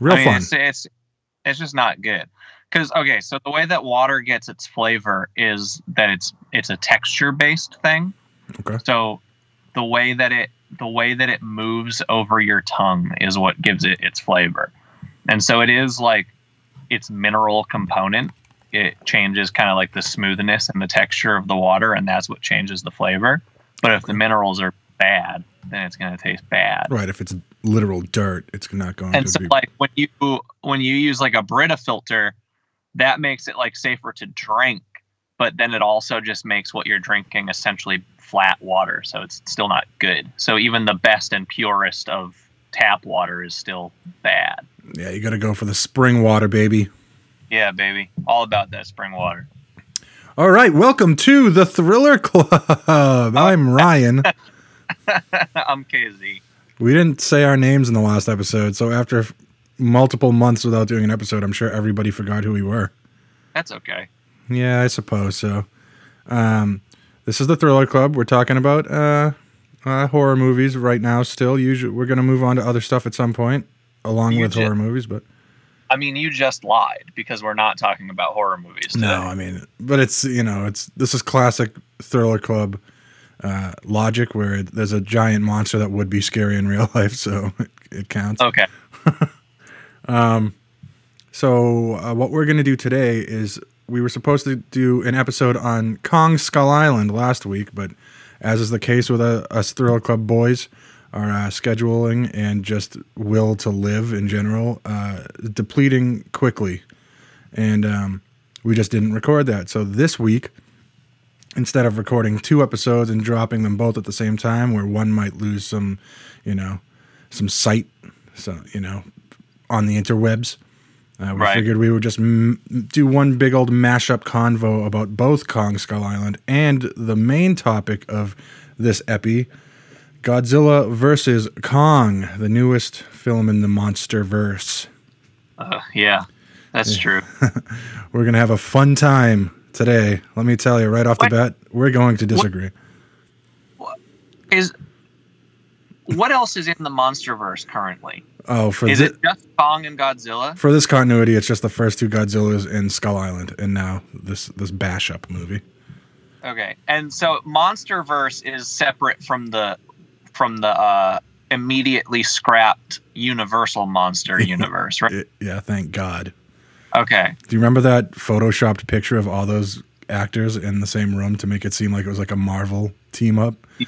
Real I mean, fun. It's, it's it's just not good. Because okay, so the way that water gets its flavor is that it's it's a texture based thing. Okay. So the way that it the way that it moves over your tongue is what gives it its flavor. And so it is like its mineral component. It changes kind of like the smoothness and the texture of the water, and that's what changes the flavor. But if the minerals are bad, then it's going to taste bad. Right. If it's literal dirt, it's not going and to so be. like when you when you use like a brita filter that makes it like safer to drink but then it also just makes what you're drinking essentially flat water so it's still not good so even the best and purest of tap water is still bad yeah, you got to go for the spring water, baby. yeah baby all about that spring water All right. Welcome to the Thriller Club. I'm Ryan. i'm kz We didn't say our names in the last episode, so after f- multiple months without doing an episode, I'm sure everybody forgot who we were. that's okay Yeah, I suppose so. Um, this is the Thriller Club. We're talking about uh, uh, horror movies right now. Still, usually we're gonna move on to other stuff at some point, along You with ju- horror movies. But i mean you just lied because we're not talking about horror movies today. no, I mean, but it's you know, it's this is classic Thriller Club uh, logic where there's a giant monster that would be scary in real life, so it, it counts. okay Um, so uh, what we're gonna do today is we were supposed to do an episode on Kong Skull Island last week, but as is the case with uh, us Thrill Club boys, our uh, scheduling and just will to live in general uh, depleting quickly, and um, we just didn't record that. So this week. Instead of recording two episodes and dropping them both at the same time, where one might lose some, you know, some sight, so you know, on the interwebs. Uh, we Right. figured we would just m- do one big old mashup convo about both Kong Skull Island and the main topic of this epi Godzilla versus Kong, the newest film in the monster verse. uh, yeah that's true We're going to have a fun time today. Let me tell you right off the bat, we're going to disagree. is what else is in the monsterverse currently Oh, for Is thi- it just Kong and Godzilla? for this continuity, it's just the first two Godzillas in Skull Island, and now this this bash up movie. Okay, and so MonsterVerse is separate from the from the uh, immediately scrapped Universal Monster universe, right? Yeah, thank God. Okay, Do you remember that photoshopped picture of all those actors in the same room to make it seem like it was like a Marvel team up?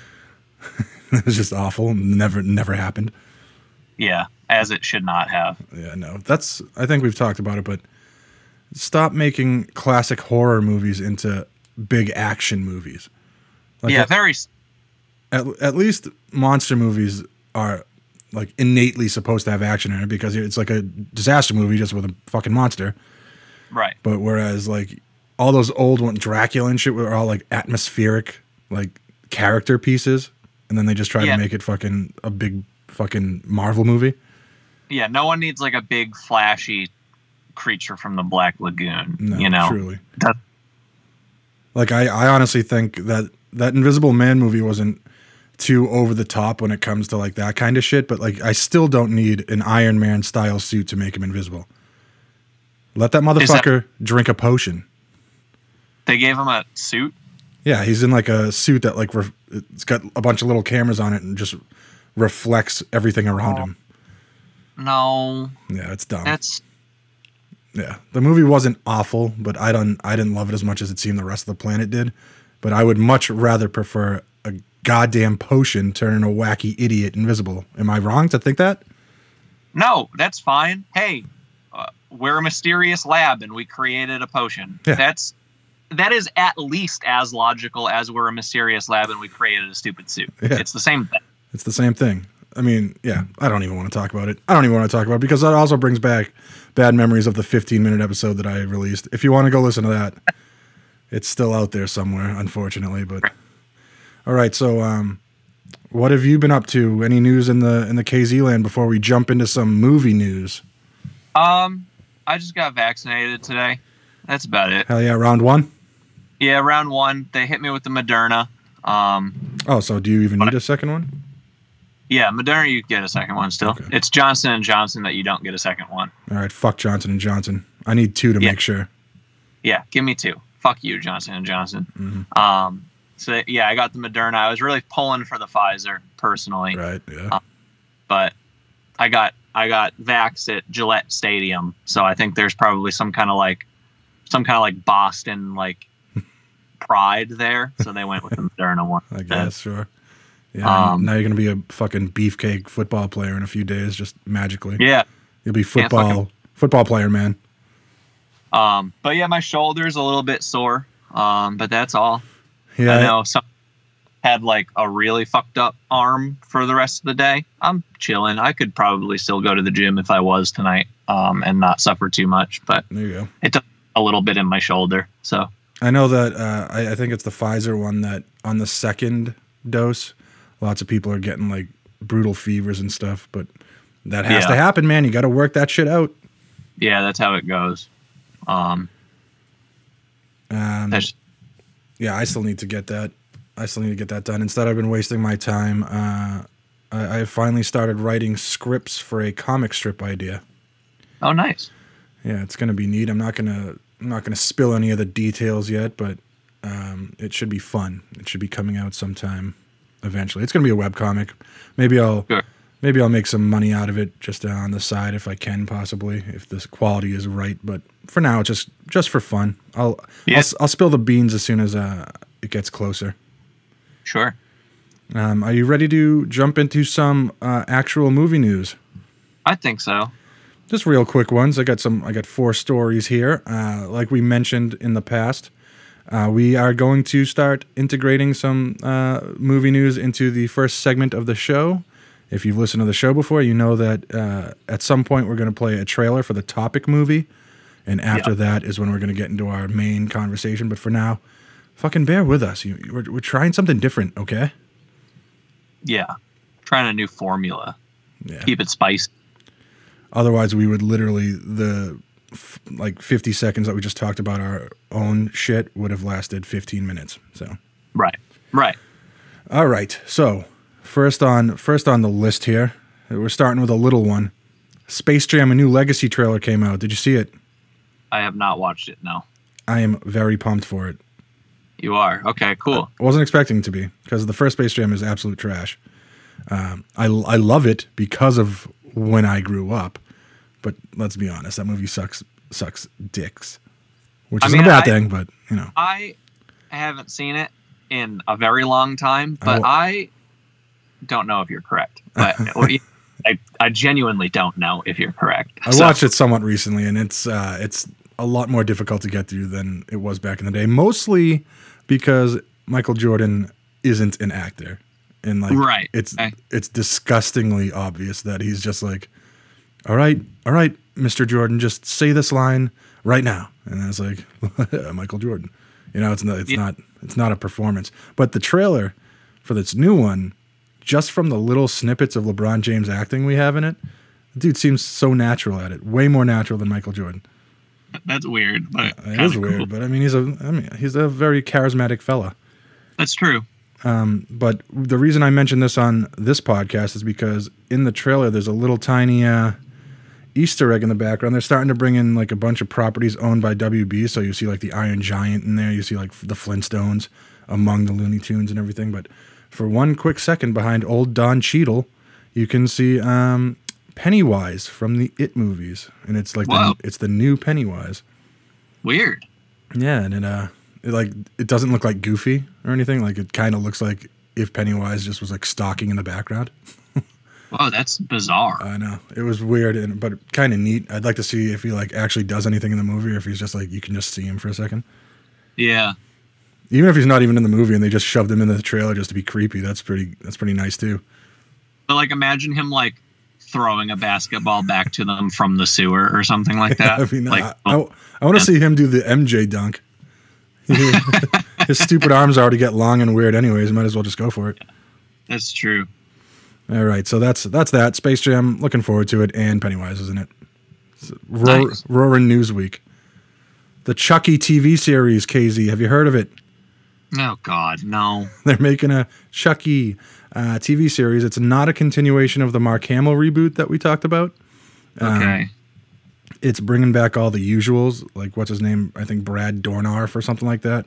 it was just awful. Never, never happened. yeah, as it should not have. Yeah, no. That's. I think we've talked about it, but stop making classic horror movies into big action movies. Like yeah, at, very. at, at least monster movies are like innately supposed to have action in it because it's like a disaster movie just with a fucking monster. Right. But whereas like all those old one Dracula and shit were all like atmospheric like character pieces, and then they just try Yeah. to make it fucking a big fucking Marvel movie. Yeah, no one needs like a big flashy creature from the Black Lagoon. No, you know. truly. That- Like I, I honestly think that that Invisible Man movie wasn't too over the top when it comes to like that kind of shit, but like I still don't need an Iron Man style suit to make him invisible. Let that- motherfucker drink a potion. They gave him a suit. Yeah, he's in like a suit that like it's got a bunch of little cameras on it and just reflects everything around Oh. him. No, Yeah, it's dumb. that's yeah, the movie wasn't awful, but I don't I didn't love it as much as it seemed the rest of the planet did. But I would much rather prefer goddamn potion turning a wacky idiot invisible. Am I wrong to think that? no, that's fine. Hey, uh, we're a mysterious lab and we created a potion. Yeah. That's that is at least as logical as we're a mysterious lab and we created a stupid suit. Yeah. It's the same thing. It's the same thing. I mean, yeah, I don't even want to talk about it. I don't even want to talk about it because that also brings back bad memories of the 15 minute episode that I released. If you want to go listen to that, it's still out there somewhere, unfortunately. But all right, so um, what have you been up to? Any news in the in the KZ land before we jump into some movie news? Um, I just got vaccinated today. That's about it. Hell yeah, round one. Yeah, round one, they hit me with the Moderna. Um, Oh, so do you even need a second one? Yeah, Moderna you get a second one still. Okay. It's Johnson and Johnson that you don't get a second one. All right, fuck Johnson and Johnson. I need two to Yeah. make sure. Yeah, give me two. Fuck you, Johnson and Johnson. Mhm. Um, so yeah, I got the Moderna. I was really pulling for the Pfizer personally, Right? Yeah. but I got I got vax at Gillette Stadium, so I think there's probably some kind of like some kind of like Boston like pride there, so they went with the Moderna one. I guess sure. Yeah. Um, now you're gonna be a fucking beefcake football player in a few days, just magically. Yeah. You'll be football fucking- football player, man. Um, but yeah, my shoulder's a little bit sore. Um, but that's all. Yeah. I know some had like a really fucked up arm for the rest of the day. I'm chilling. I could probably still go to the gym if I was tonight, um, and not suffer too much. But There you go. it took a little bit in my shoulder. So I know that uh, I, I think it's the Pfizer one that on the second dose, lots of people are getting like brutal fevers and stuff. But that has Yeah. to happen, man. You got to work that shit out. yeah, that's how it goes. Um, Um, that's yeah, I still need to get that. I still need to get that done. Instead, I've been wasting my time. Uh, I, I finally started writing scripts for a comic strip idea. oh nice. Yeah, it's gonna be neat. I'm not gonna I'm not gonna spill any of the details yet, but um, it should be fun. It should be coming out sometime eventually. It's gonna be a web comic. Maybe I'll Sure. Maybe I'll make some money out of it just on the side if I can possibly if this quality is right. But for now, just just for fun. I'll Yeah. I'll, I'll spill the beans as soon as uh, it gets closer. Sure. Um, are you ready to jump into some uh, actual movie news? I think so. Just real quick ones. I got some. I got four stories here. Uh, like we mentioned in the past, uh, we are going to start integrating some uh, movie news into the first segment of the show. If you've listened to the show before, you know that uh, at some point we're going to play a trailer for the topic movie, and after Yeah. that is when we're going to get into our main conversation. But for now, fucking bear with us. You, we're, we're trying something different, okay? Yeah. Trying a new formula. Yeah. Keep it spicy. Otherwise, we would literally the f- like 50 seconds that we just talked about our own shit would have lasted 15 minutes. So, Right. Right. all right. So, first on first on the list here, we're starting with a little one. Space Jam: A New Legacy trailer came out. Did you see it? I have not watched it. No. I am very pumped for it. You are. Okay, cool. I wasn't expecting to be because the first Space Jam is absolute trash. Um, I I love it because of when I grew up, but let's be honest, that movie sucks sucks dicks, which I isn't mean, a bad I- thing, but you know. I haven't seen it in a very long time, but Oh. I don't know if you're correct. But I, I genuinely don't know if you're correct. I So, watched it somewhat recently, and it's uh, it's a lot more difficult to get through than it was back in the day. Mostly because Michael Jordan isn't an actor, and like Right, it's okay. it's disgustingly obvious that he's just like, all right, all right, Mister Jordan, just say this line right now, and it's like Michael Jordan. You know, it's not it's Yeah. not it's not a performance, but the trailer for this new one, just from the little snippets of LeBron James acting we have in it, the dude seems so natural at it, way more natural than Michael Jordan. That's weird, but It is kinda weird, but I mean, he's a I mean, he's a very charismatic fella. That's true. But the reason I mentioned this on this podcast is because in the trailer, there's a little tiny uh, Easter egg in the background. They're starting to bring in like a bunch of properties owned by WB. So you see like the Iron Giant in there. You see like the Flintstones among the Looney Tunes and everything. But for one quick second behind old Don Cheadle, you can see um, Pennywise from the It movies, and it's like the, it's the new Pennywise. Weird. Yeah, and it uh, it like it doesn't look like Goofy or anything. Like it kind of looks like if Pennywise just was like stalking in the background. Oh, that's bizarre. I know it was weird, and but kind of neat. I'd like to see if he like actually does anything in the movie, or if he's just like you can just see him for a second. yeah. Even if he's not even in the movie, and they just shoved him in the trailer just to be creepy. That's pretty. That's pretty nice too. But like imagine him like throwing a basketball back to them from the sewer or something like that. I mean, like I, I, oh, want to see him do the MJ dunk. His stupid arms already get long and weird, anyways. Might as well just go for it. that's true. All right, so that's that's that Space Jam. Looking forward to it, and Pennywise, isn't it? Roar, Nice. Roaring Newsweek. The Chucky TV series, KZ. Have you heard of it? Oh God, no. They're making a Chucky uh, TV series. It's not a continuation of the Mark Hamill reboot that we talked about. Um, Okay. it's bringing back all the usuals, like what's his name? I think Brad Dornarf or something like that.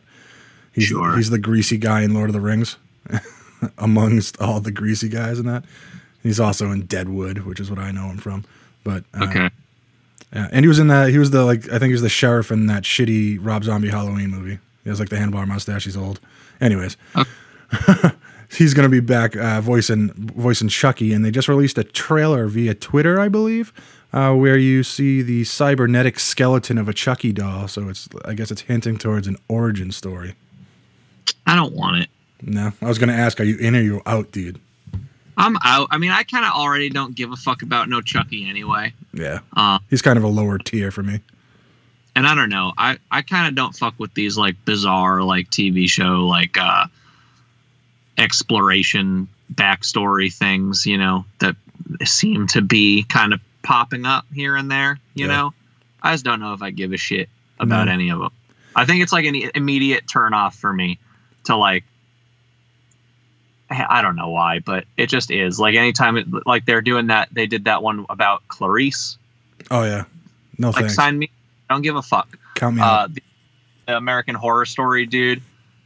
He's Sure. he's the greasy guy in Lord of the Rings, amongst all the greasy guys in that. He's also in Deadwood, which is what I know him from. But uh, okay. yeah, and he was in that. He was the like I think he was the sheriff in that shitty Rob Zombie Halloween movie. He has like the handlebar mustache. He's old. Anyways, he's gonna be back uh, voicing voicing Chucky, and they just released a trailer via Twitter, I believe, uh, where you see the cybernetic skeleton of a Chucky doll. So it's I guess it's hinting towards an origin story. I don't want it. No, I was gonna ask, are you in or you out, dude? I'm out. I mean, I kind of already don't give a fuck about no Chucky anyway. Yeah, Uh, he's kind of a lower tier for me. And I don't know. I I kind of don't fuck with these like bizarre like TV show like uh exploration backstory things. You know that seem to be kind of popping up here and there. You Yeah. know, I just don't know if I give a shit about No. any of them. I think it's like an immediate turn off for me to like. I don't know why, but it just is. Like anytime, it, like they're doing that, they did that one about Clarice. Oh yeah, no Like, thanks. sign me. I don't give a fuck. Count me Uh, the, the American Horror Story dude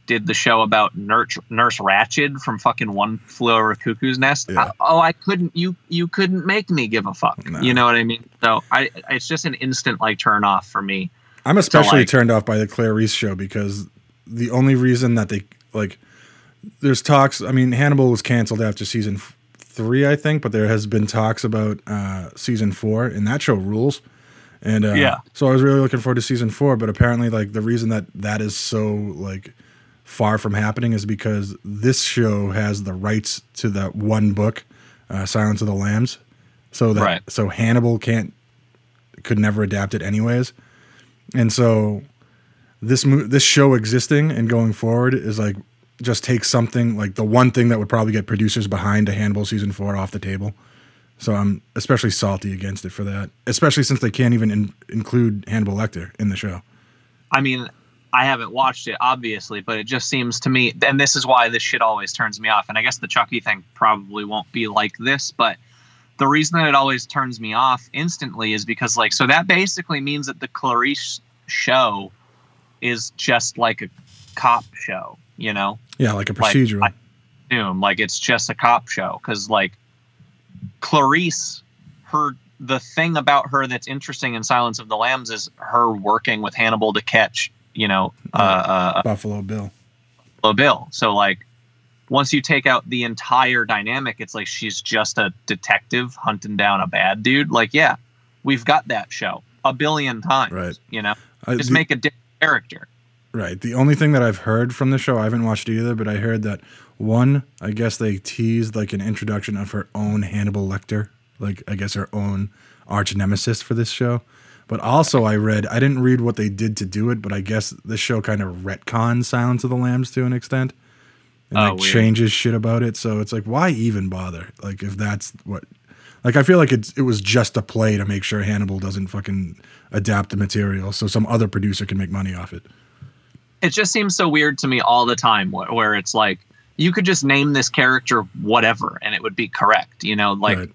did the show about Nurse, Nurse Ratched from fucking One Flew Over Cuckoo's Nest. Yeah. I- oh, I couldn't. You you couldn't make me give a fuck. No. You know what I mean? So I, it's just an instant like turn off for me. I'm especially like- turned off by the Clarice show because the only reason that they like there's talks. I mean, Hannibal was canceled after season three, I think, but there has been talks about uh, season four, and that show rules. And uh, Yeah. so I was really looking forward to season four, but apparently, like the reason that that is so like far from happening is because this show has the rights to that one book, uh, Silence of the Lambs. So that Right. so Hannibal can't could never adapt it anyways. And so this mo- this show existing and going forward is like just take something like the one thing that would probably get producers behind a Hannibal season 4 off the table. So I'm especially salty against it for that, especially since they can't even in- include Hannibal Lecter in the show. I mean, I haven't watched it obviously, but it just seems to me, and this is why this shit always turns me off. And I guess the Chucky thing probably won't be like this, but the reason that it always turns me off instantly is because, like, so that basically means that the Clarice show is just like a cop show, you know? Yeah, like a Like, procedural. I assume like it's just a cop show because like Clarice, her the thing about her that's interesting in Silence of the Lambs is her working with Hannibal to catch you know uh, uh, Buffalo Bill. Buffalo Bill. So like once you take out the entire dynamic, it's like she's just a detective hunting down a bad dude. Like yeah, we've got that show a billion times. Right. You know, Uh, just the- make a different character. Right. The only thing that I've heard from the show, I haven't watched it either, but I heard that one, I guess they teased like an introduction of her own Hannibal Lecter, like I guess her own arch nemesis for this show. But also, I read, I didn't read what they did to do it, but I guess this show kind of retcons Silence of the Lambs to an extent and Oh, like weird. changes shit about it. So it's like, why even bother? Like, if that's what, like, I feel like it's, it was just a play to make sure Hannibal doesn't fucking adapt the material so some other producer can make money off it. It just seems so weird to me all the time where, where it's like you could just name this character whatever and it would be correct you know like Right.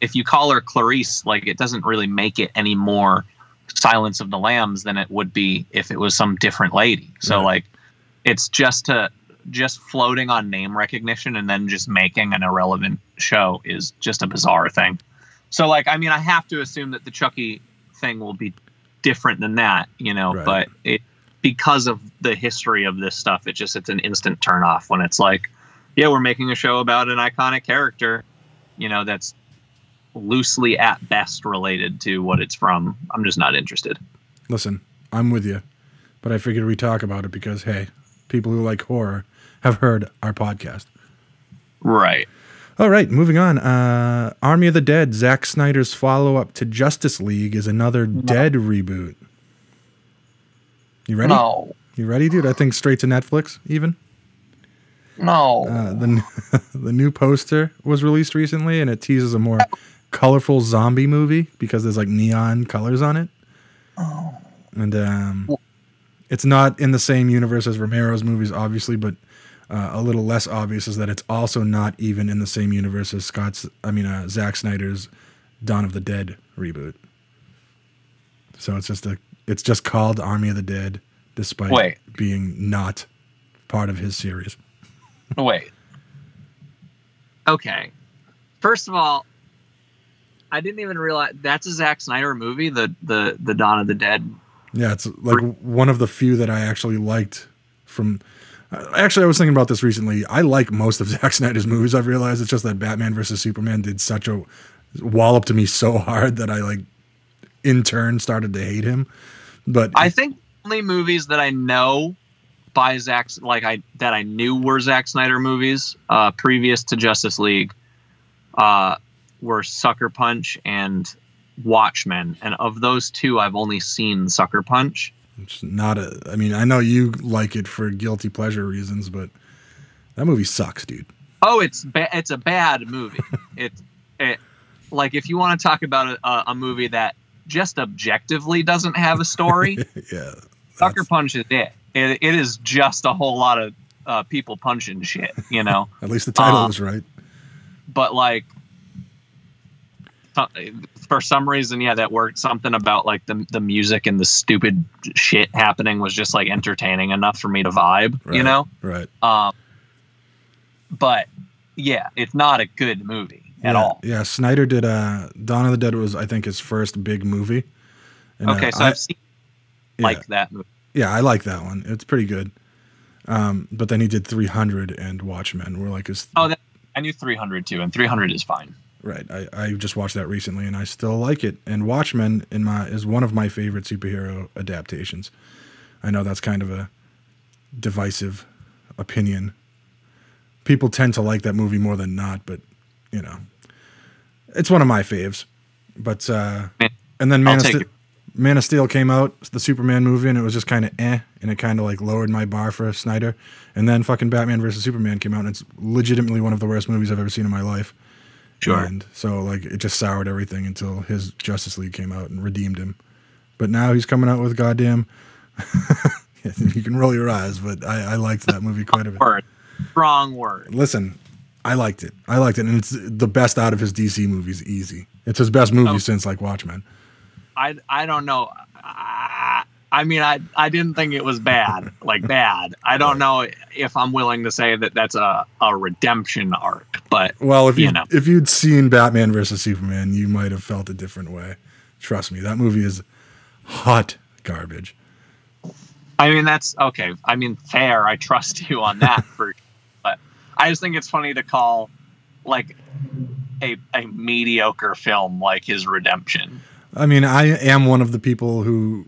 if you call her clarice like it doesn't really make it any more silence of the lambs than it would be if it was some different lady so Right. like it's just to just floating on name recognition and then just making an irrelevant show is just a bizarre thing so like i mean i have to assume that the chucky thing will be different than that you know Right. but it because of the history of this stuff, it just it's an instant turn off when it's like, yeah, we're making a show about an iconic character, you know, that's loosely at best related to what it's from. I'm just not interested. Listen, I'm with you, but I figured we talk about it because hey, people who like horror have heard our podcast. Right. All right, moving on. Uh, Army of the Dead, Zack Snyder's follow-up to Justice League, is another Dead reboot. You ready? No. You ready, dude? I think straight to Netflix. Even No. uh, the the new poster was released recently, and it teases a more colorful zombie movie because there's like neon colors on it. Oh. And um, it's not in the same universe as Romero's movies, obviously, but uh, a little less obvious is that it's also not even in the same universe as Scott's. I mean, uh, Zack Snyder's Dawn of the Dead reboot. So it's just a. It's just called Army of the Dead, despite Wait. being not part of his series. Wait. Okay. First of all, I didn't even realize that's a Zack Snyder movie, the the the Dawn of the Dead. Yeah, it's like one of the few that I actually liked from. Actually, I was thinking about this recently. I like most of Zack Snyder's movies. I've realized it's just that Batman versus Superman did such a wallop to me so hard that I like, in turn, started to hate him. But I think only movies that I know by Zack like I that I knew were Zack Snyder movies uh, previous to Justice League uh, were Sucker Punch and Watchmen, and of those two, I've only seen Sucker Punch. it's not a. I mean, I know you like it for guilty pleasure reasons, but that movie sucks, dude. Oh, it's ba- it's a bad movie. it's it like if you want to talk about a, a movie that just objectively doesn't have a story, yeah, Sucker Punch is it. It it is just a whole lot of uh, people punching shit, you know. At least the title Uh, was right. but like for some reason, yeah, that worked. Something about like the the music and the stupid shit happening was just like entertaining enough for me to vibe, you know. Right. Um, but yeah, it's not a good movie at yeah, all. Yeah, Snyder did. Uh, Dawn of the Dead was, I think, his first big movie. And, Okay, uh, so I- I've seen yeah. like that movie. Yeah, I like that one. It's pretty good. Um, but then he did 300 and Watchmen. Were like his Oh, that, I knew 300 too, and 300 is fine. right. I, I just watched that recently and I still like it. And Watchmen in my is one of my favorite superhero adaptations. I know that's kind of a divisive opinion. People tend to like that movie more than not, but you know, it's one of my faves. But uh, and then Man of, Steel. Man of Steel came out, the Superman movie, and it was just kind of eh, and it kind of like lowered my bar for Snyder. And then fucking Batman versus Superman came out, and it's legitimately one of the worst movies I've ever seen in my life. Sure. And so like it just soured everything until his Justice League came out and redeemed him. But now he's coming out with goddamn. you can roll your eyes, but I, I liked that movie quite a bit. Word. Strong word. Listen, I liked it. I liked it, and it's the best out of his DC movies. Easy. It's his best movie Oh. since like Watchmen. I I don't know. I, I mean, I I didn't think it was bad, like bad. I don't know if I'm willing to say that that's a a redemption arc, but Well, if you, You know. if you'd seen Batman versus Superman, you might have felt a different way. Trust me, that movie is hot garbage. I mean that's okay. I mean, fair. I trust you on that for, I just think it's funny to call like a a mediocre film like his redemption. I mean, I am one of the people who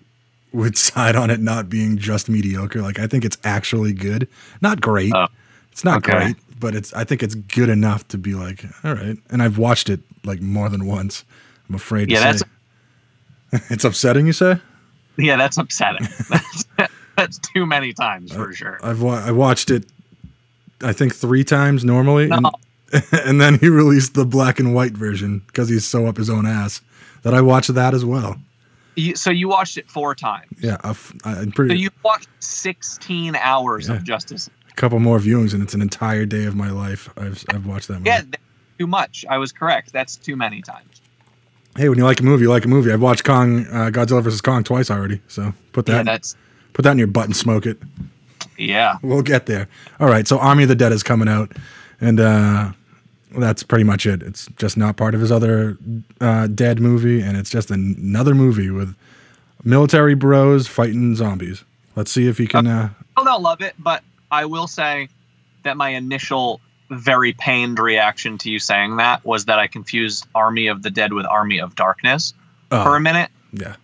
would side on it not being just mediocre. Like I think it's actually good, not great. Oh, it's not okay. great, but it's I think it's good enough to be like, all right. And I've watched it like more than once. I'm afraid Yeah, to say. it's upsetting, you say? Yeah, that's upsetting. That's, that's too many times for sure. I've wa- I watched it I think 3 times normally No. and and then he released the black and white version because he's so up his own ass that I watched that as well. You, so you watched it four times. Yeah, I've, I'm So pretty you watched 16 hours Yeah. of Justice. a couple more viewings and it's an entire day of my life. I've I've watched that movie. Yeah, too much. I was correct. That's too many times. Hey, when you like a movie, you like a movie. I've watched Kong, uh, Godzilla vs Kong twice already. So put that. Yeah, that's put that in your butt and smoke it. Yeah. We'll get there. All right. So Army of the Dead is coming out, and uh, that's pretty much it. It's just not part of his other uh, Dead movie, and it's just an- another movie with military bros fighting zombies. Let's see if he can. Uh, I don't love it, but I will say that my initial very pained reaction to you saying that was that I confused Army of the Dead with Army of Darkness oh, for a minute, yeah.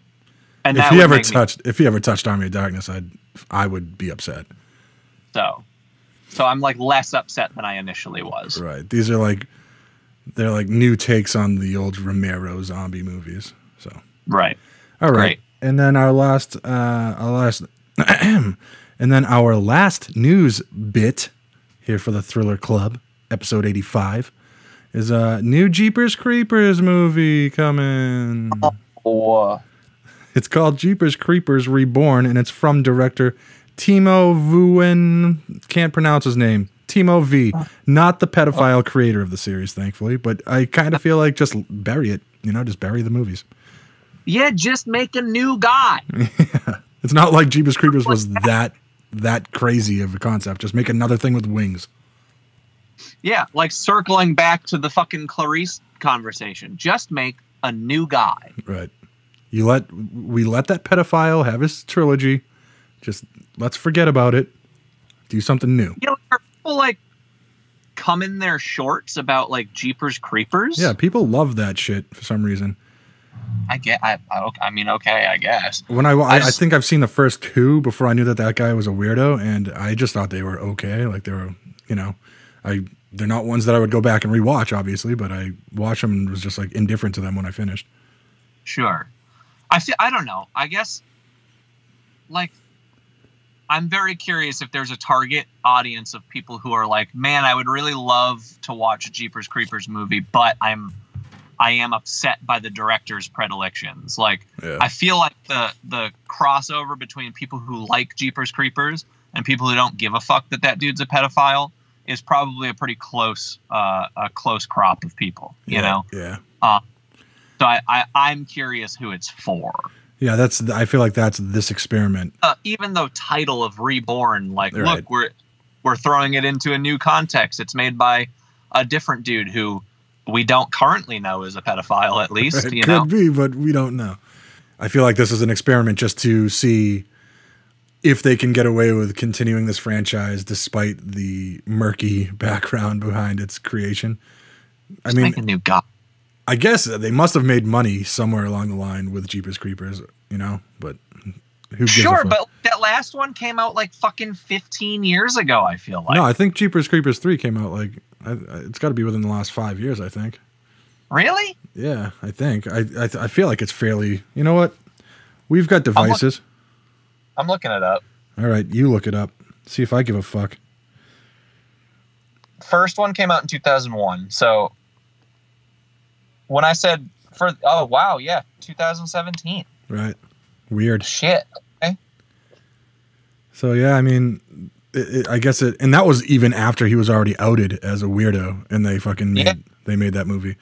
and If he ever make me touched, if he ever touched Army of Darkness, I'd, I would be upset. So. So I'm like less upset than I initially was. Right. These are like, they're like new takes on the old Romero zombie movies. So. Right. All right. Great. And then our last, uh, our last, and then our last news bit here for the Thriller Club, episode 85, is a new Jeepers Creepers movie coming. Oh, It's called Jeepers Creepers Reborn, and it's from director Timo Vuen. Can't pronounce his name. Timo V. Uh. Not the pedophile oh. creator of the series, thankfully, but I kind of feel like just bury it. You know, just bury the movies. Yeah, just make a new guy. It's not like Jeepers Creepers was that that crazy of a concept. Just make another thing with wings. Yeah, like circling back to the fucking Clarice conversation. Just make a new guy. Right. You let we let that pedophile have his trilogy. Just let's forget about it. Do something new. You know, are people like come in their shorts about like Jeepers Creepers? Yeah, people love that shit for some reason. I get. I. I, I mean, okay, I guess. When I, I, I just- think I've seen the first two before I knew that that guy was a weirdo, and I just thought they were okay. Like they were, you know, I they're not ones that I would go back and rewatch, obviously, but I watched them and was just like indifferent to them when I finished. Sure. I feel. I don't know. I guess. Like. I'm very curious if there's a target audience of people who are like, man, I would really love to watch a Jeepers Creepers movie, but I'm, I am upset by the director's predilections. Like, Yeah. I feel like the the crossover between people who like Jeepers Creepers and people who don't give a fuck that that dude's a pedophile is probably a pretty close uh, a close crop of people. You yeah, know, Yeah. so I, I I'm curious who it's for. Yeah, that's I feel like that's this experiment. Uh, even though title of Reborn, like, Right. look, we're we're throwing it into a new context. It's made by a different dude who we don't currently know is a pedophile, at least. It you could know, be, but we don't know. I feel like this is an experiment just to see if they can get away with continuing this franchise despite the murky background behind its creation. I Just mean, make a new guy. I guess they must have made money somewhere along the line with Jeepers Creepers, you know, but who gives a Sure, but that last one came out like fucking 15 years ago. I feel like. no, I think Jeepers Creepers 3 came out like I, I- it's got to be within the last 5 years, I think. Really? Yeah, I think. I I, I feel like it's fairly. You know what? We've got devices. I'm looking it up. All right, you look it up. See if I give a fuck. First one came out in 2001. So when I said for oh wow yeah 2017 Right. Weird. shit So yeah, I mean, it, it, I guess it, and that was even after he was already outed as a weirdo, and they fucking made Yeah. they made that movie.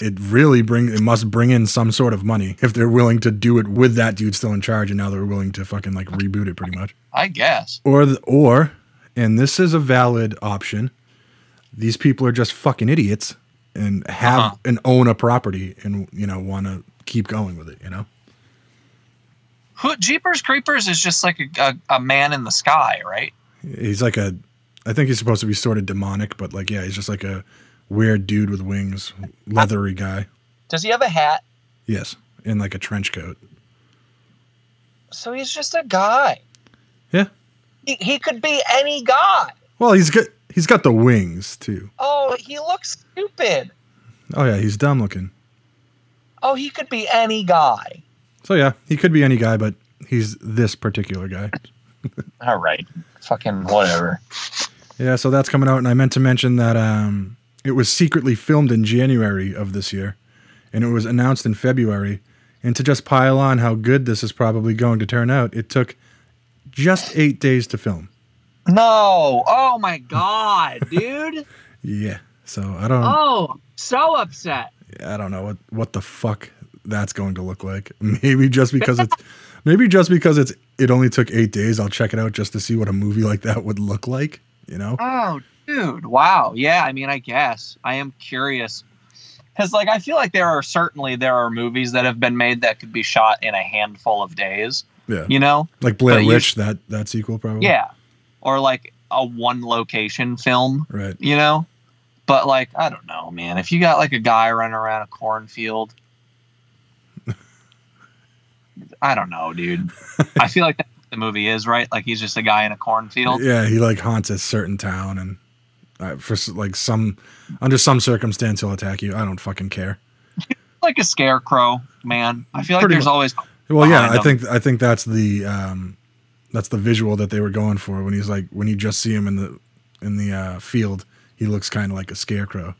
It really bring it must bring in some sort of money if they're willing to do it with that dude still in charge, and now they're willing to fucking like reboot it pretty much. I guess Or the, or, and this is a valid option. These people are just fucking idiots and have Uh-huh. and own a property and you know want to keep going with it. You know. Who, Jeepers Creepers is just like a, a, a man in the sky right He's like a, I think he's supposed to be sort of demonic, but like, yeah, he's just like a weird dude with wings, leathery guy. does he have a hat Yes, in like a trench coat. so he's just a guy Yeah. he, he could be any guy Well, he's got he's got the wings too. oh he looks stupid Oh yeah, he's dumb looking. oh he could be any guy So yeah, he could be any guy, but he's this particular guy. all right fucking whatever Yeah, so that's coming out, and I meant to mention that um, it was secretly filmed in January of this year, and it was announced in February. And to just pile on how good this is probably going to turn out, it took just eight days to film. no oh my god dude Yeah, so I don't, oh so upset I don't know what what the fuck that's going to look like. Maybe just because it's, maybe just because it's, it only took eight days. I'll check it out just to see what a movie like that would look like. You know? Oh, dude. Wow. Yeah. I mean, I guess I am curious because, like, I feel like there are certainly there are movies that have been made that could be shot in a handful of days. Yeah, You know? like Blair Witch, that that sequel probably. Yeah. Or like a one location film. Right. You know? But like, I don't know, man. If you got like a guy running around a cornfield. I don't know, dude. I feel like that's what the movie is, right? Like he's just a guy in a cornfield. Yeah, he like haunts a certain town, and uh, for like some under some circumstance he'll attack you. I don't fucking care. Like a scarecrow, man. I feel like Pretty there's mu- always Well, yeah, I think I think that's the um, that's the visual that they were going for when he's like when you just see him in the in the uh, field, he looks kind of like a scarecrow.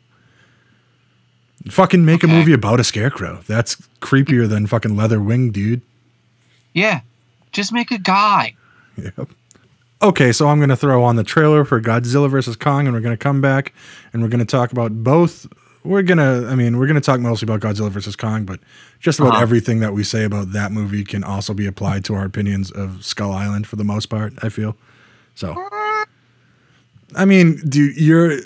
Fucking make a movie about a scarecrow. That's creepier than fucking leather wing, dude. Yeah, just make a guy. Yep. Okay, so I'm going to throw on the trailer for Godzilla vs. Kong, and we're going to come back and we're going to talk about both. We're going to, I mean, we're going to talk mostly about Godzilla vs. Kong, but just about Uh-huh. everything that we say about that movie can also be applied to our opinions of Skull Island for the most part, I feel. So, I mean, dude, you're.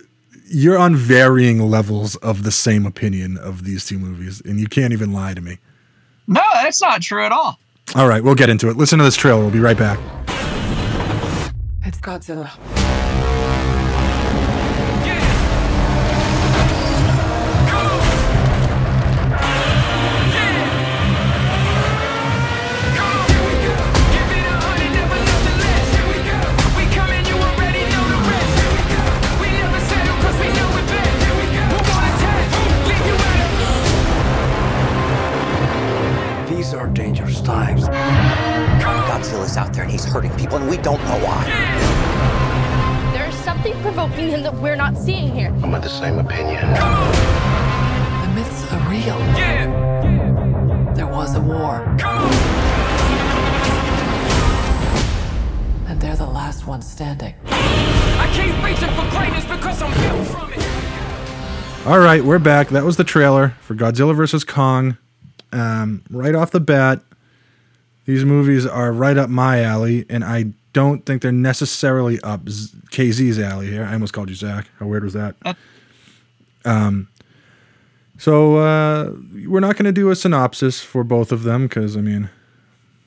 You're on varying levels of the same opinion of these two movies, and you can't even lie to me. No, that's not true at all. All right, we'll get into it. Listen to this trailer. We'll be right back. It's Godzilla. Dangerous times. Godzilla's out there and he's hurting people, and we don't know why. There's something provoking him that we're not seeing here. I'm of the same opinion. The myths are real. Yeah. There was a war. And they're the last ones standing. I keep reaching for greatness because I'm built from it. All right, we're back. That was the trailer for Godzilla vs. Kong. Um, right off the bat, these movies are right up my alley, and I don't think they're necessarily up Z- KZ's alley here. I almost called you Zach. How weird was that? Um, so uh, we're not going to do a synopsis for both of them because I mean,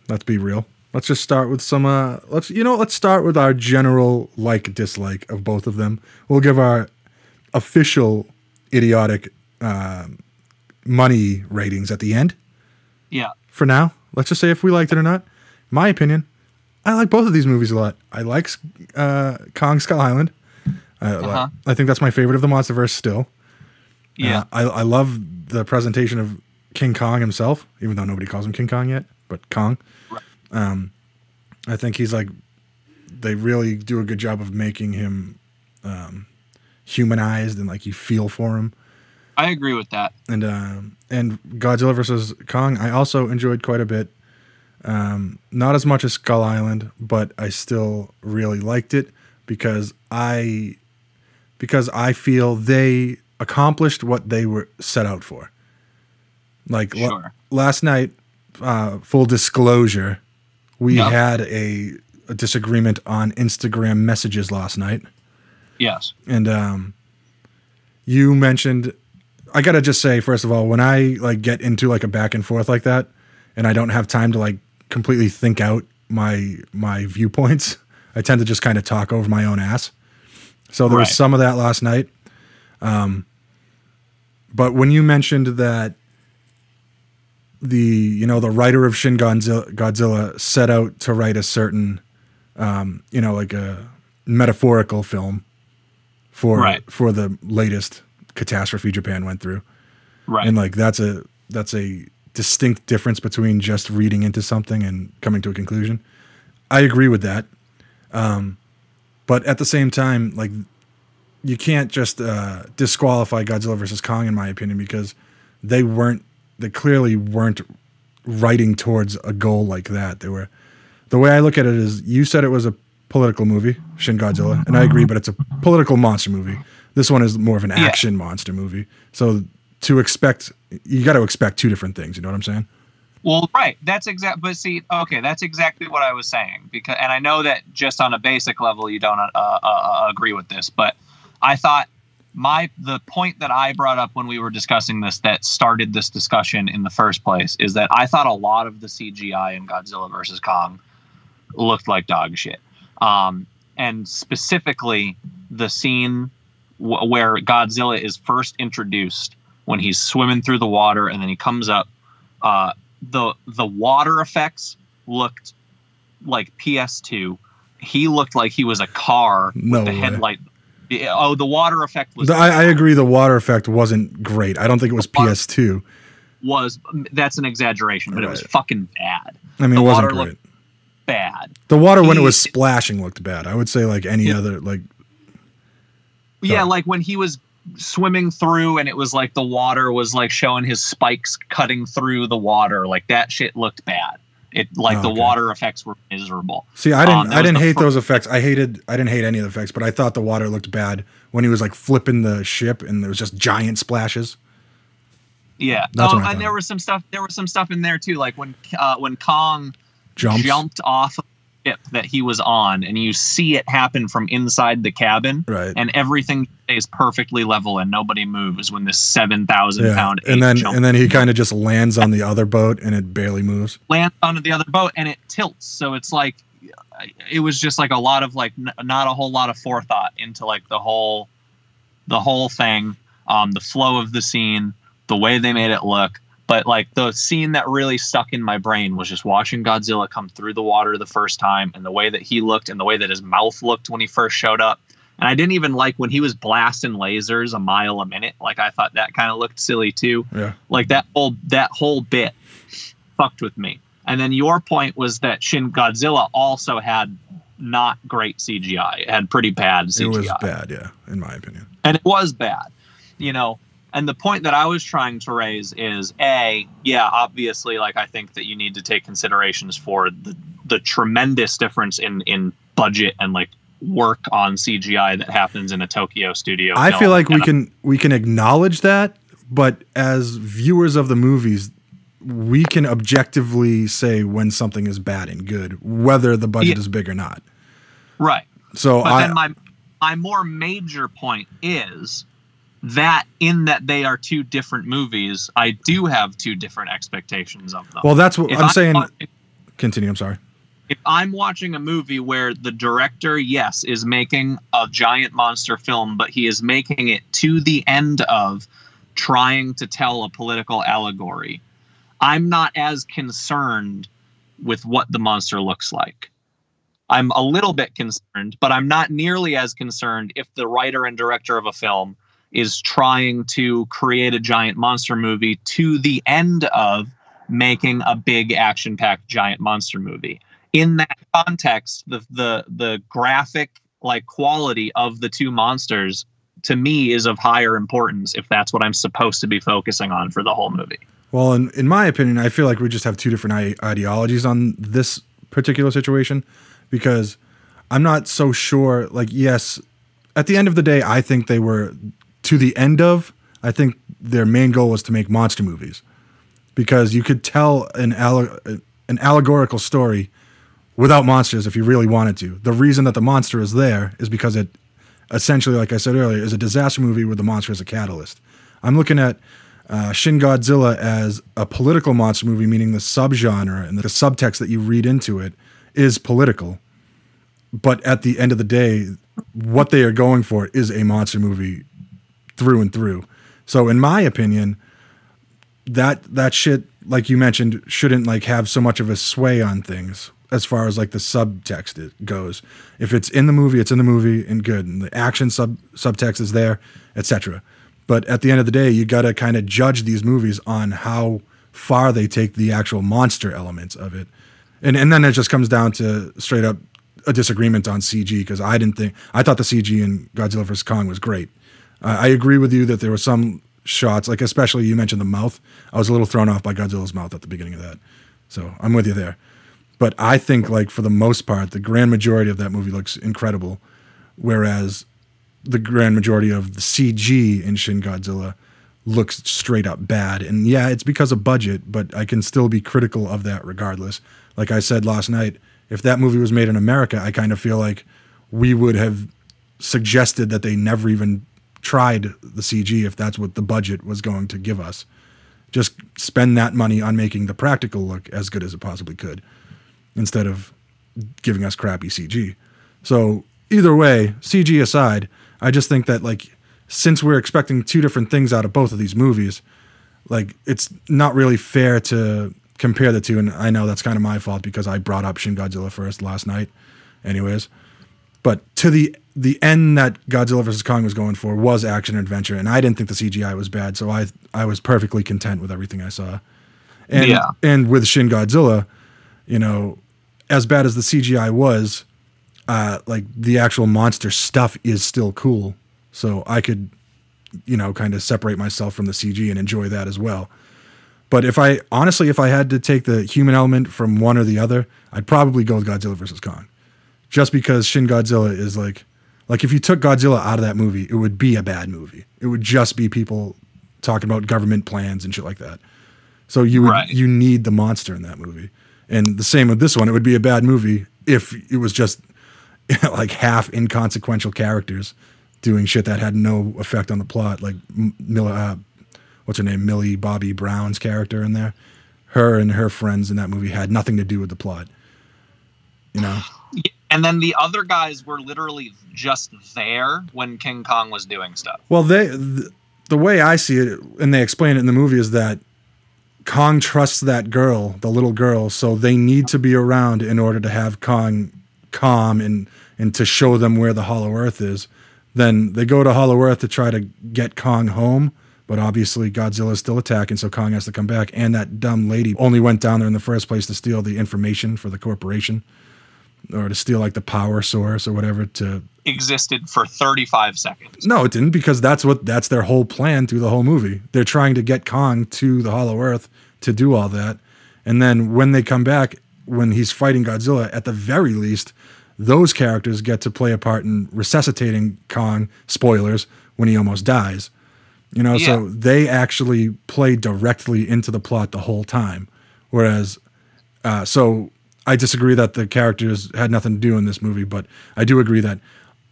let's be real. Let's just start with some. Uh, let's you know, let's start with our general like dislike of both of them. We'll give our official idiotic um, money ratings at the end. Yeah. For now, let's just say if we liked it or not. My opinion, I like both of these movies a lot. I like uh, Kong Skull Island. I, Uh-huh. I think that's my favorite of the MonsterVerse still. Yeah. Uh, I, I love the presentation of King Kong himself, even though nobody calls him King Kong yet, but Kong. Um, I think he's like, they really do a good job of making him um, humanized and like you feel for him. I agree with that. And um, and Godzilla versus Kong, I also enjoyed quite a bit. Um, not as much as Skull Island, but I still really liked it because I because I feel they accomplished what they were set out for. Like Sure. last night, uh, full disclosure, we Yeah. had a, a disagreement on Instagram messages last night Yes. and um you mentioned i gotta just say first of all when i like get into like a back and forth like that and i don't have time to like completely think out my my viewpoints i tend to just kind of talk over my own ass. So there was some of that last night. Um but when you mentioned that the you know the writer of shin godzilla, godzilla set out to write a certain um you know like a metaphorical film for Right. for the latest catastrophe Japan went through. Right. And like that's a that's a distinct difference between just reading into something and coming to a conclusion. I agree with that. Um, but at the same time, like you can't just uh, disqualify Godzilla versus Kong, in my opinion, because they weren't they clearly weren't writing towards a goal like that. They were the way I look at it is you said it was a political movie, Shin Godzilla, and I agree, but it's a political monster movie. This one is more of an Yeah. action monster movie. So to expect you got to expect two different things, you know what I'm saying? Well, right. That's exact. But see, okay, that's exactly what I was saying. Because, and I know that just on a basic level, you don't uh, uh, uh, agree with this, but I thought my the point that I brought up when we were discussing this that started this discussion in the first place is that I thought a lot of the CGI in Godzilla versus Kong looked like dog shit. Um, and specifically the scene w- where Godzilla is first introduced when he's swimming through the water and then he comes up. Uh, the the water effects looked like PS2. He looked like he was a car No with the way. headlight. Oh, the water effect was The- I, I agree. The water effect wasn't great. I don't think it was PS2. was that's an exaggeration, but it was fucking bad. I mean, The it wasn't great. Bad. the water when it was splashing looked bad. I would say like any Yeah. other like Yeah, like when he was swimming through and it was like the water was like showing his spikes cutting through the water, like that shit looked bad. It like the Okay. water effects were miserable. See, I didn't. Um, I didn't hate those effects. I hated. I didn't hate any of the effects, but I thought the water looked bad when he was like flipping the ship and there was just giant splashes. Yeah. That's oh, and there was some stuff. There was some stuff in there too, like when uh, when Kong Jumps. jumped off of the ship that he was on, and you see it happen from inside the cabin, Right. and everything stays perfectly level and nobody moves when this seven thousand Yeah. pound And then and then he kind of just lands on the other boat and it barely moves. lands onto the other boat and it tilts. So it's like it was just like a lot of like n- not a whole lot of forethought into like the whole the whole thing, um, the flow of the scene, the way they made it look. But like the scene that really stuck in my brain was just watching Godzilla come through the water the first time and the way that he looked and the way that his mouth looked when he first showed up. And I didn't even like when he was blasting lasers a mile a minute. Like I thought that kind of looked silly too Yeah. like that whole that whole bit fucked with me and then your point was that shin godzilla also had not great cgi it had pretty bad cgi It was bad, yeah, in my opinion. and it was bad you know and the point that i was trying to raise is a yeah obviously like i think that you need to take considerations for the the tremendous difference in in budget and like work on cgi that happens in a tokyo studio I feel like we can we can acknowledge that, but as viewers of the movies, we can objectively say when something is bad and good, whether the budget Yeah. is big or not. right So But I, then my my more major point is that in that they are two different movies, I do have two different expectations of them. well, that's what If I'm saying. watching- Continue. I'm sorry. if I'm watching a movie where the director, yes, is making a giant monster film, but he is making it to the end of trying to tell a political allegory, I'm not as concerned with what the monster looks like. I'm a little bit concerned, but I'm not nearly as concerned if the writer and director of a film is trying to create a giant monster movie to the end of making a big action packed giant monster movie in that context the the the graphic like quality of the two monsters to me is of higher importance if that's what i'm supposed to be focusing on for the whole movie Well, in, in my opinion, I feel like we just have two different ideologies on this particular situation because I'm not so sure. Like, yes, at the end of the day, I think they were to the end of. I think their main goal was to make monster movies because you could tell an alle- an allegorical story without monsters if you really wanted to. The reason that the monster is there is because it essentially, like I said earlier, is a disaster movie where the monster is a catalyst. I'm looking at uh, Shin Godzilla as a political monster movie, meaning the subgenre and the subtext that you read into it is political. But at the end of the day, what they are going for is a monster movie through and through. So, in my opinion, that that shit, like you mentioned, shouldn't like have so much of a sway on things as far as like the subtext it goes. If it's in the movie, it's in the movie and good, and the action sub subtext is there, etc. But at the end of the day, you got to kind of judge these movies on how far they take the actual monster elements of it, and and then it just comes down to straight up a disagreement on CG because I didn't think I thought the CG in Godzilla vs Kong was great. I agree with you that there were some shots, like especially you mentioned the mouth. I was a little thrown off by Godzilla's mouth at the beginning of that, so I'm with you there. But I think, like for the most part, the grand majority of that movie looks incredible, whereas the grand majority of the CG in Shin Godzilla looks straight up bad. And yeah, it's because of budget, but I can still be critical of that regardless. Like I said last night, if that movie was made in America, I kind of feel like we would have suggested that they never even tried the CG if that's what the budget was going to give us. Just spend that money on making the practical look as good as it possibly could instead of giving us crappy CG. So either way, CG aside, I just think that like since we're expecting two different things out of both of these movies, like it's not really fair to compare the two. And I know that's kind of my fault because I brought up Shin Godzilla first last night, anyways. But to the the end that Godzilla vs Kong was going for was action and adventure, and I didn't think the CGI was bad, so I I was perfectly content with everything I saw. And Yeah. and with Shin Godzilla, you know, as bad as the CGI was, uh, like the actual monster stuff is still cool. So I could, you know, kind of separate myself from the CG and enjoy that as well. But if I honestly, if I had to take the human element from one or the other, I'd probably go with Godzilla versus Kong, just because Shin Godzilla is like, like if you took Godzilla out of that movie, it would be a bad movie. It would just be people talking about government plans and shit like that. So you would, Right. you need the monster in that movie, and the same with this one. It would be a bad movie if it was just like half inconsequential characters doing shit that had no effect on the plot, like uh, what's her name, Millie Bobby Brown's character in there. Her and her friends in that movie had nothing to do with the plot. You know, And then the other guys were literally just there when King Kong was doing stuff. well, they th- the way I see it, and they explain it in the movie, is that Kong trusts that girl, the little girl, so they need to be around in order to have Kong calm and and to show them where the Hollow Earth is. Then they go to Hollow Earth to try to get Kong home, but obviously Godzilla's still attacking, so Kong has to come back. And that dumb lady only went down there in the first place to steal the information for the corporation, or to steal like the power source or whatever to Existed for 35 seconds. no, it didn't because that's what that's their whole plan through the whole movie. They're trying to get Kong to the Hollow Earth to do all that. And then when they come back, when he's fighting Godzilla, at the very least, those characters get to play a part in resuscitating Kong, spoilers, when he almost dies. You know, so they actually play directly into the plot the whole time. Whereas uh, so I disagree that the characters had nothing to do in this movie, but I do agree that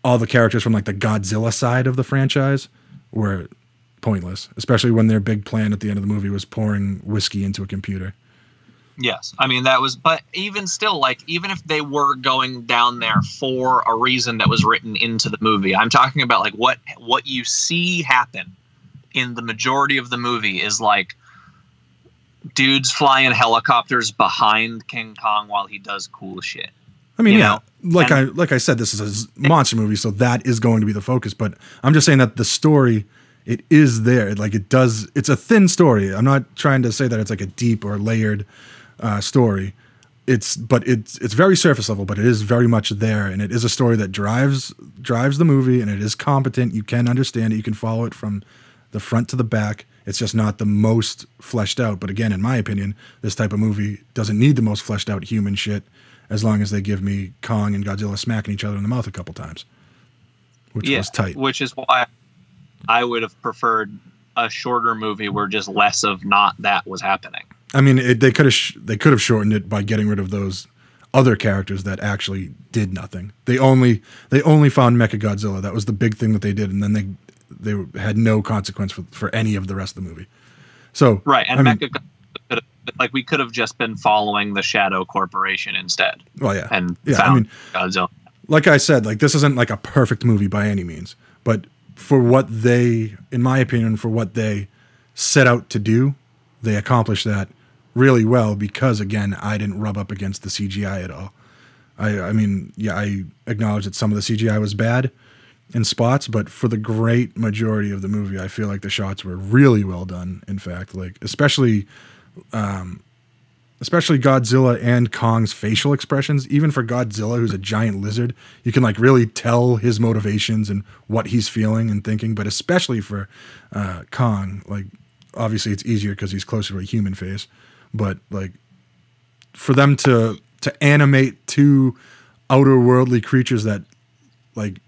all the characters from like the Godzilla side of the franchise were pointless, especially when their big plan at the end of the movie was pouring whiskey into a computer. Yes. I mean, that was, but even still, like, even if they were going down there for a reason that was written into the movie, I'm talking about like what what you see happen in the majority of the movie is like dudes flying helicopters behind King Kong while he does cool shit. I mean, You yeah, like and- I like I said, this is a monster movie, so that is going to be the focus. But I'm just saying that the story, it is there. Like it does. It's a thin story. I'm not trying to say that it's like a deep or layered uh, story. It's but it's it's very surface level, but it is very much there, and it is a story that drives drives the movie, and it is competent. You can understand it. You can follow it from the front to the back. It's just not the most fleshed out. But again, in my opinion, this type of movie doesn't need the most fleshed out human shit as long as they give me Kong and Godzilla smacking each other in the mouth a couple times, which was tight. Which is why I would have preferred a shorter movie where just less of not that was happening. I mean, it, they could have sh- they could have shortened it by getting rid of those other characters that actually did nothing. They only they only found Mecha Godzilla. That was the big thing that they did, and then they they had no consequence for, for any of the rest of the movie. So Right. And I mean, Mecha like we could have just been following the Shadow Corporation instead well, yeah, and yeah. I mean, Godzilla. like I said, like this isn't like a perfect movie by any means, but for what they, in my opinion, for what they set out to do, they accomplished that really well because again, I didn't rub up against the CGI at all. I, I mean, yeah, I acknowledge that some of the CGI was bad in spots, but for the great majority of the movie, I feel like the shots were really well done. In fact, like especially especially Godzilla and Kong's facial expressions. Even for Godzilla, who's a giant lizard, you can like really tell his motivations and what he's feeling and thinking. But especially for uh, Kong, like obviously it's easier because he's closer to a human face. But like for them to to animate two outer worldly creatures that like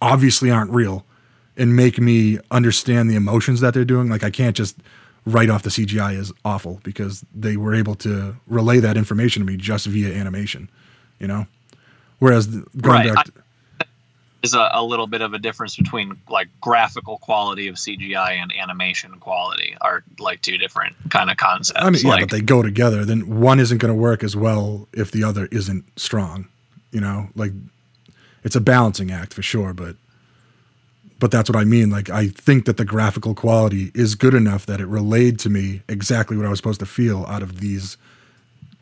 obviously aren't real and make me understand the emotions that they're doing. Like I can't just write off the CGI as awful because they were able to relay that information to me just via animation, you know. Whereas the- going Right. back, to, Is a, a little bit of a difference between like graphical quality of CGI and animation quality are like two different kind of concepts. I mean, yeah, like, but they go together. Then one isn't going to work as well if the other isn't strong, you know. Like it's a balancing act for sure, but but that's what I mean. Like I think that the graphical quality is good enough that it relayed to me exactly what I was supposed to feel out of these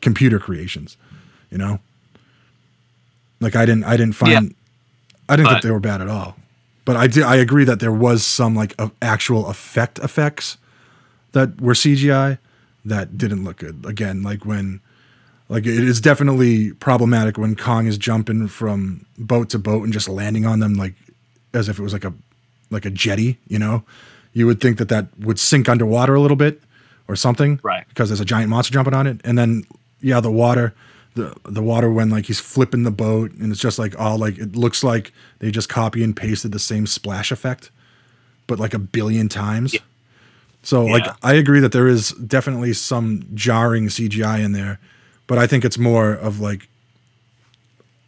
computer creations, you know. Like I didn't, I didn't find, Yeah. I didn't think they were bad at all. But I did, I agree that there was some like of actual effect effects that were CGI that didn't look good. Again, like when like it is definitely problematic when Kong is jumping from boat to boat and just landing on them like as if it was like a like a jetty, you know. You would think that that would sink underwater a little bit or something. Right. Because there's a giant monster jumping on it, and then yeah, the water, the the water when like he's flipping the boat, and it's just like all like it looks like they just copy and pasted the same splash effect, but like a billion times. So like I agree that there is definitely some jarring CGI in there, but I think it's more of like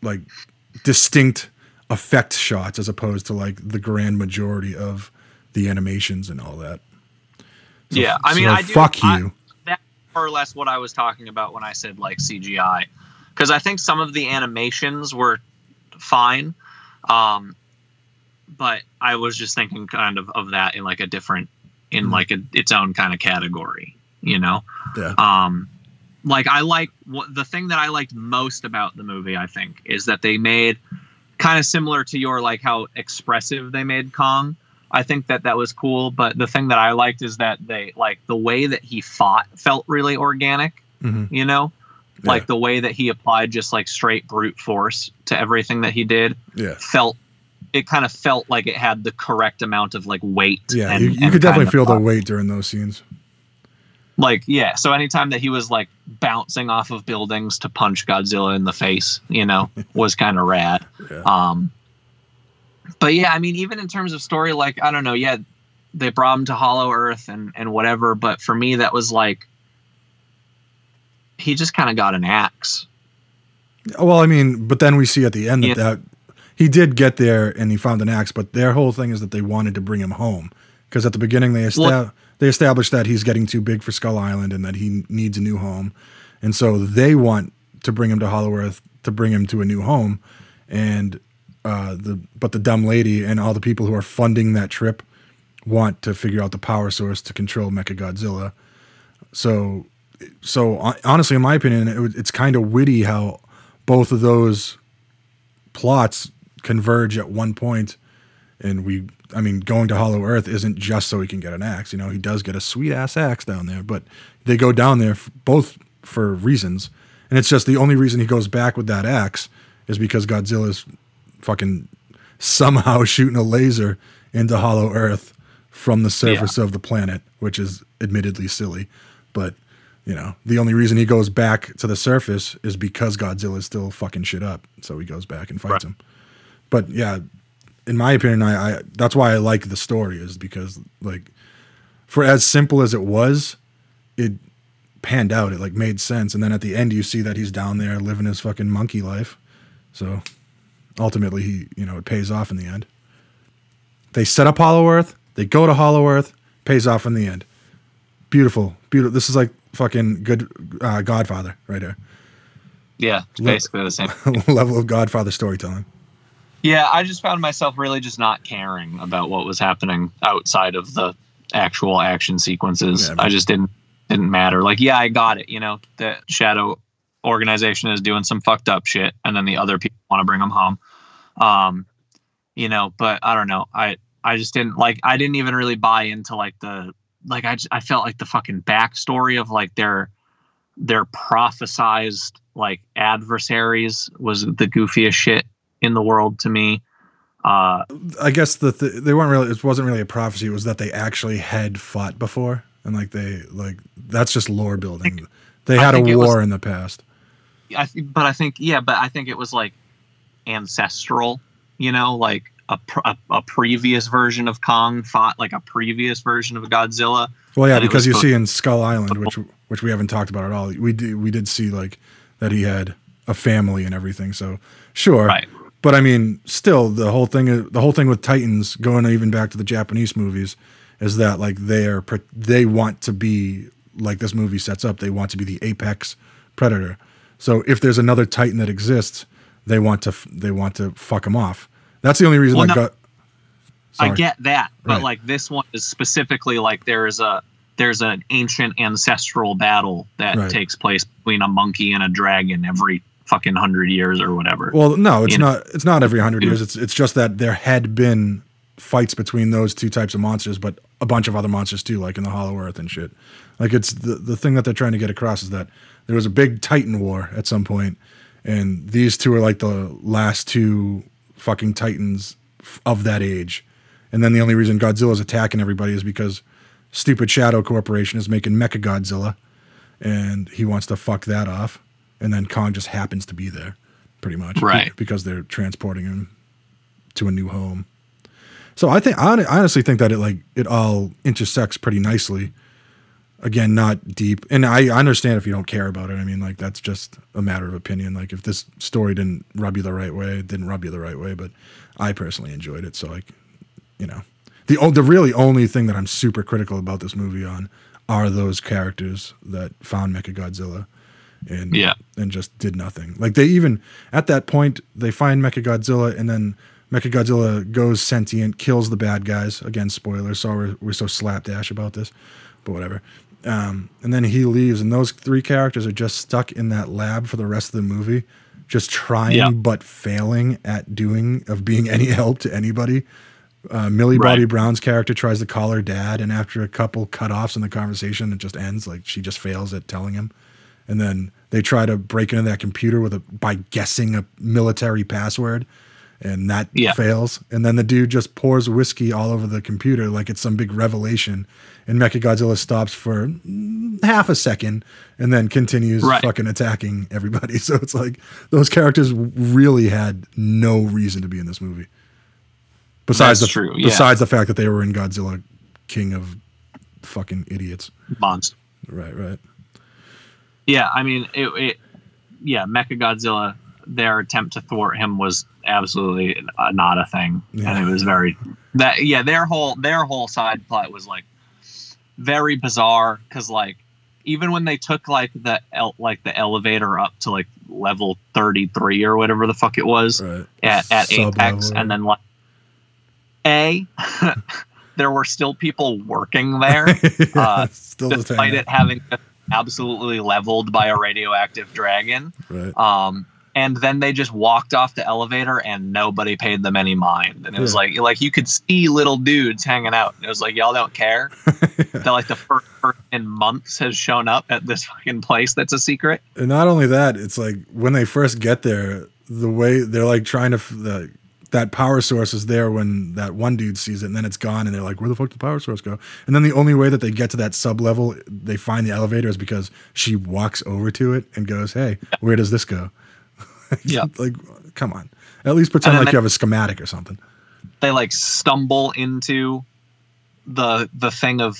like distinct effect shots as opposed to like the grand majority of the animations and all that. So- yeah, I mean, so I do, fuck I- you. that's more or less what I was talking about when I said like CGI, because I think some of the animations were fine, um, but I was just thinking kind of of that in like a different, in Mhm. like a, its own kind of category, you know. yeah. um like i like what the thing that i liked most about the movie i think is that they made kind of similar to your like how expressive they made kong i think that that was cool but the thing that i liked is that they like the way that he fought felt really organic hmm you know Yeah. like the way that he applied just like straight brute force to everything that he did Yeah. felt it kind of felt like it had the correct amount of like weight Yeah. and- you you and could definitely feel the weight during those scenes. Like yeah so anytime that he was like bouncing off of buildings to punch godzilla in the face you know was kind of rad. Yeah. um but yeah i mean even in terms of story like i don't know yeah they brought him to hollow earth and and whatever but for me that was like he just kind of got an axe. Well, I mean, but then we see at the end that, that he did get there and he found an axe, but their whole thing is that they wanted to bring him home because at the beginning they esta- Well- they established that he's getting too big for Skull Island and that he needs a new home, and so they want to bring him to Hollow Earth to bring him to a new home, and uh, the but the dumb lady and all the people who are funding that trip want to figure out the power source to control Mechagodzilla. So, so honestly, in my opinion, it, it's kind of witty how both of those plots converge at one point, and we, I mean, going to Hollow Earth isn't just so he can get an axe. You know, he does get a sweet ass axe down there, but they go down there f- both for reasons, and it's just the only reason he goes back with that axe is because Godzilla's fucking somehow shooting a laser into Hollow Earth from the surface of the planet, which is admittedly silly, but you know, the only reason he goes back to the surface is because Godzilla's still fucking shit up. So he goes back and fights Right. him. But yeah, in my opinion, I, I that's why I like the story is because like for as simple as it was, it panned out. It like made sense. And then at the end you see that he's down there living his fucking monkey life. So ultimately he, you know, it pays off in the end. They set up Hollow Earth, they go to Hollow Earth, pays off in the end. Beautiful. Beautiful. This is like fucking good uh, Godfather right here. yeah basically the same Level of Godfather storytelling. Yeah, I just found myself really just not caring about what was happening outside of the actual action sequences. Yeah, I just didn't didn't matter. Like, yeah, I got it. You know, the Shadow organization is doing some fucked up shit, and then the other people want to bring them home. Um, you know, but I don't know. I I just didn't like. I didn't even really buy into like the like. I just, I felt like the fucking backstory of like their their prophesized like adversaries was the goofiest shit in the world to me. Uh, I guess the th- they weren't really. It wasn't really a prophecy. It was that they actually had fought before, and like they like that's just lore building. They had a think it was- war in the past. I th- but I think yeah, but I think it was like ancestral, you know, like a, pr- a a previous version of Kong fought like a previous version of Godzilla. Well, yeah, because you see in Skull Island, which which we haven't talked about at all. We did we did see like that he had a family and everything. So sure, Right. But I mean, still, the whole thing uh, the whole thing with Titans going even back to the Japanese movies is that like they are they want to be like this movie sets up. They want to be the apex predator. So if there's another Titan that exists, they want to they want to fuck him off. That's the only reason Well, that no, got. I get that, but Right. like this one is specifically like there's a there's an ancient ancestral battle that Right. takes place between a monkey and a dragon every fucking hundred years or whatever. Well, no, it's You know? not. It's not every hundred years. Mm. It's it's just that there had been fights between those two types of monsters, but a bunch of other monsters too, like in the Hollow Earth and shit. Like it's the the thing that they're trying to get across is that there was a big Titan war at some point, and these two are like the last two fucking Titans of that age. And then the only reason Godzilla's attacking everybody is because stupid Shadow Corporation is making Mecha Godzilla, and he wants to fuck that off, and then Kong just happens to be there, pretty much, Right. Because they're transporting him to a new home. So I think I honestly think that it like it all intersects pretty nicely. Again, not deep, and I I understand if you don't care about it. I mean, like that's just a matter of opinion. Like if this story didn't rub you the right way, it didn't rub you the right way. But I personally enjoyed it. So like, you know, the the really only thing that I'm super critical about this movie on are those characters that found Mechagodzilla and Yeah. and just did nothing. Like they even at that point they find Mechagodzilla and then Mechagodzilla goes sentient, kills the bad guys. Again, spoilers. So we're, we're so slapdash about this, but whatever. Um, and then he leaves, and those three characters are just stuck in that lab for the rest of the movie, just trying Yeah. but failing at doing of being any help to anybody. Uh, Millie Bobby Brown's character tries to call her dad, and after a couple cut-offs in the conversation, it just ends. Like she just fails at telling him. And then they try to break into that computer with a by guessing a military password, and that Yeah. fails. And then the dude just pours whiskey all over the computer like it's some big revelation. And Mechagodzilla stops for mm, half a second and then continues Right. fucking attacking everybody. So it's like those characters really had no reason to be in this movie. Besides That's the true, yeah. besides the fact that they were in Godzilla King of fucking idiots. Monster. Right, right. Yeah, I mean, it, it yeah, Mecha Godzilla. Their attempt to thwart him was absolutely not a thing, Yeah. and it was very that yeah. Their whole their whole side plot was like very bizarre because like even when they took like the el- like the elevator up to like level thirty three or whatever the fuck it was Right. at, at Apex, and then like a there were still people working there uh, Still despite it having absolutely leveled by a radioactive dragon. Right. Um, and then they just walked off the elevator and nobody paid them any mind. And it was Yeah. like like you could see little dudes hanging out. And it was like y'all don't care. that like the first person in months has shown up at this fucking place that's a secret. And not only that, it's like when they first get there, the way they're like trying to the that power source is there when that one dude sees it, and then it's gone, and they're like, "Where the fuck did the power source go?" And then the only way that they get to that sub level, they find the elevator, is because she walks over to it and goes, "Hey, where does this go?" Yeah. like, come on, at least pretend like they- you have a schematic or something. They like stumble into the the thing of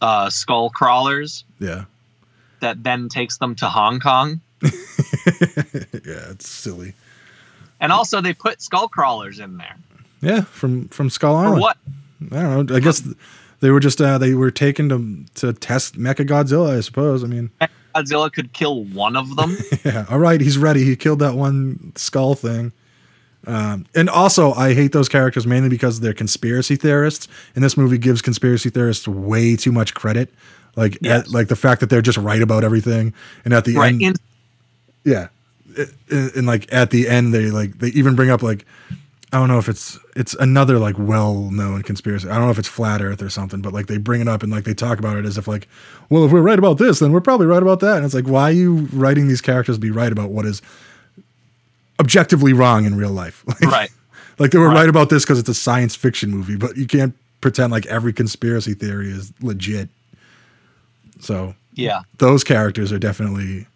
uh, skull crawlers Yeah, that then takes them to Hong Kong. yeah, it's silly. And also they put skull crawlers in there. Yeah, from from Skull For what? I don't know. I guess they were just uh, they were taken to to test Mecha Godzilla. I suppose. I mean, Godzilla could kill one of them. yeah. All right, he's ready. He killed that one skull thing. Um, and also, I hate those characters mainly because they're conspiracy theorists, and this movie gives conspiracy theorists way too much credit. Like, Yes. at, like the fact that they're just right about everything, and at the right. end, In, yeah, and, and like at the end, they like they even bring up like I don't know if it's it's another like well known conspiracy. I don't know if it's flat Earth or something, but like they bring it up and like they talk about it as if like, well, if we're right about this, then we're probably right about that. And it's like, why are you writing these characters to be right about what is objectively wrong in real life? Like, right. Like they were Right. right about this because it's a science fiction movie, but you can't pretend like every conspiracy theory is legit. So Yeah. those characters are definitely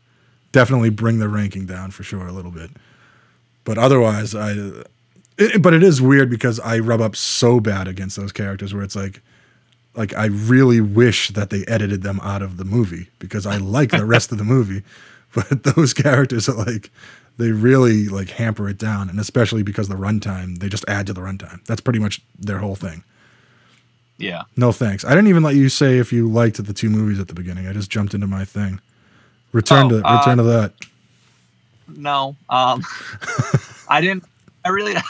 definitely bring the ranking down for sure a little bit. But otherwise, I it, but it is weird because I rub up so bad against those characters where it's like like I really wish that they edited them out of the movie because I like the rest of the movie, but those characters are like they really like hamper it down and especially because the runtime, they just add to the runtime. That's pretty much their whole thing. Yeah. No thanks. I didn't even let you say if you liked the two movies at the beginning. I just jumped into my thing. Return Oh, to uh, return to that. No. Um I didn't I really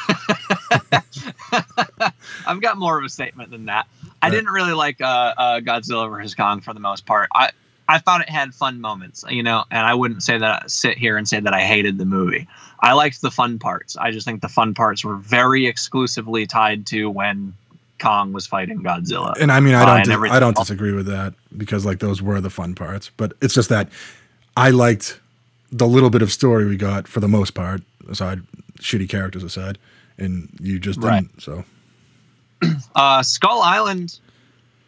I've got more of a statement than that. I didn't really like uh, uh Godzilla vs. Kong for the most part. I I thought it had fun moments, you know, and I wouldn't say that sit here and say that I hated the movie. I liked the fun parts. I just think the fun parts were very exclusively tied to when Kong was fighting Godzilla. And I mean, I uh, don't, and dis- I don't else. disagree with that because like those were the fun parts. But it's just that I liked the little bit of story we got for the most part, aside shitty characters aside, and you just didn't. So Uh, Skull Island,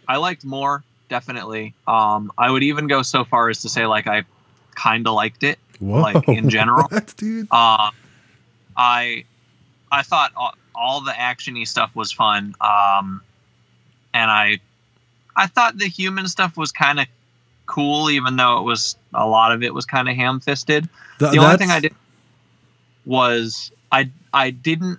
I liked more definitely. Um, I would even go so far as to say like I kind of liked it. Whoa, like, in general. what, dude? Um, I I thought all, all the actiony stuff was fun. Um, and I I thought the human stuff was kind of cool, even though it was a lot of it was kind of ham fisted. Th- The only thing I did was I I didn't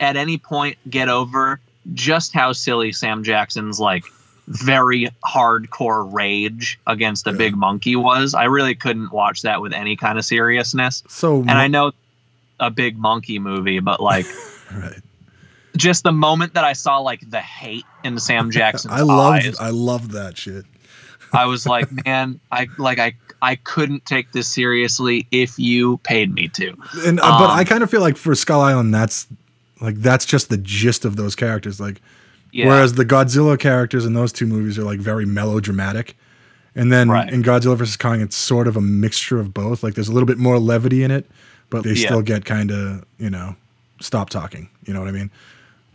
at any point get over just how silly Sam Jackson's like very hardcore rage against a Yeah. big monkey was. I really couldn't watch that with any kind of seriousness. So And I know a big monkey movie, but like right. just the moment that I saw like the hate in Sam Jackson's I loved eyes, I loved that shit. I was like, man, I like I I couldn't take this seriously if you paid me to. And uh, but Um, I kind of feel like for Skull Island, that's like that's just the gist of those characters. Like, Yeah. whereas the Godzilla characters in those two movies are like very melodramatic, and then Right. in Godzilla vs Kong, it's sort of a mixture of both. Like, there's a little bit more levity in it, but they Yeah. still get kind of you know stop talking. You know what I mean?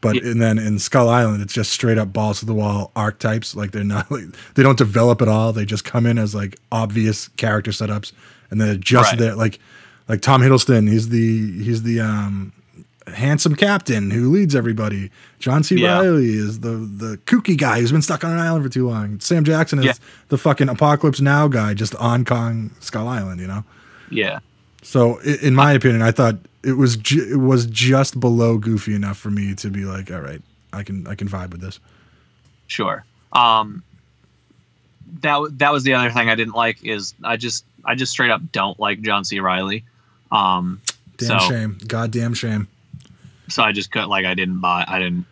But Yeah. and then in Skull Island, it's just straight up balls to the wall archetypes. Like they're not like they don't develop at all. They just come in as like obvious character setups, and they're just Right. there. Like like Tom Hiddleston, he's the he's the um handsome captain who leads everybody. John C. Yeah. Reilly is the the kooky guy who's been stuck on an island for too long. Sam Jackson is Yeah. the fucking Apocalypse Now guy, just on Kong Skull Island. You know. Yeah. So in my opinion, I thought it was ju- it was just below goofy enough for me to be like, all right, I can I can vibe with this. Sure. Um that that was the other thing I didn't like is I just I just straight up don't like John C. Reilly. Um Damn so shame, goddamn shame. so I just couldn't like I didn't buy I didn't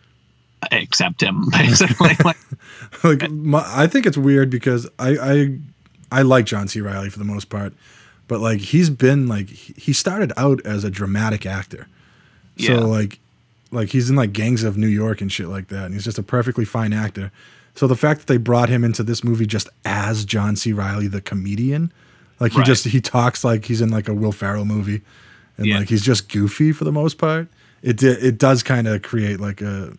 accept him basically. like like my, I think it's weird because I, I I like John C. Reilly for the most part, but like he's been like he started out as a dramatic actor, so Yeah. like like he's in like Gangs of New York and shit like that, and he's just a perfectly fine actor. So the fact that they brought him into this movie just as John C. Reilly the comedian, like he Right. just he talks like he's in like a Will Ferrell movie, and Yeah. like he's just goofy for the most part. It it does kind of create like a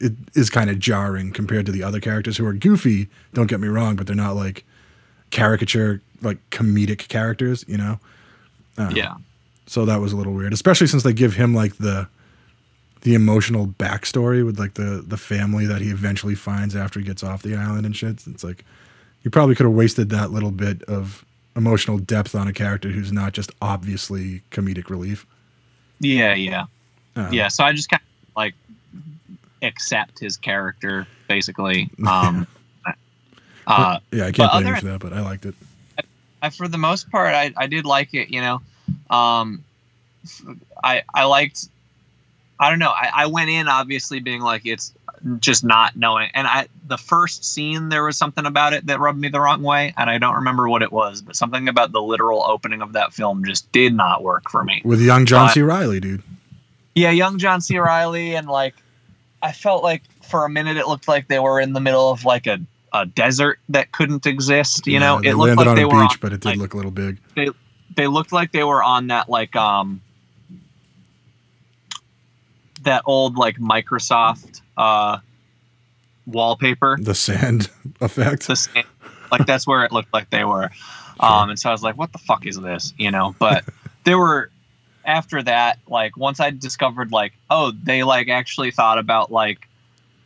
it is kind of jarring compared to the other characters who are goofy. Don't get me wrong, but they're not like caricature, like comedic characters, you know. Uh, yeah. So that was a little weird, especially since they give him like the the emotional backstory with like the the family that he eventually finds after he gets off the island and shit. It's like you probably could have wasted that little bit of emotional depth on a character who's not just obviously comedic relief. Yeah, yeah. Uh, yeah so i just kind of like accept his character basically um uh yeah, I can't blame you for that, but I liked it. I, for the most part I, I did like it you know um i i liked i don't know I, I went in obviously being like it's just not knowing and i the first scene there was something about it that rubbed me the wrong way and i don't remember what it was but something about the literal opening of that film just did not work for me With young John Uh, C. Reilly, dude. yeah, young John C. Reilly, and like, I felt like for a minute it looked like they were in the middle of like a, a desert that couldn't exist. You know, it looked like on they a were beach, on, but it did like, look a little big. they they looked like they were on that like um that old like Microsoft uh wallpaper. The sand effect. The sand, like that's where it looked like they were. Um, and so I was like, what the fuck is this? You know, but they were after that, like once I discovered like, oh, they like actually thought about like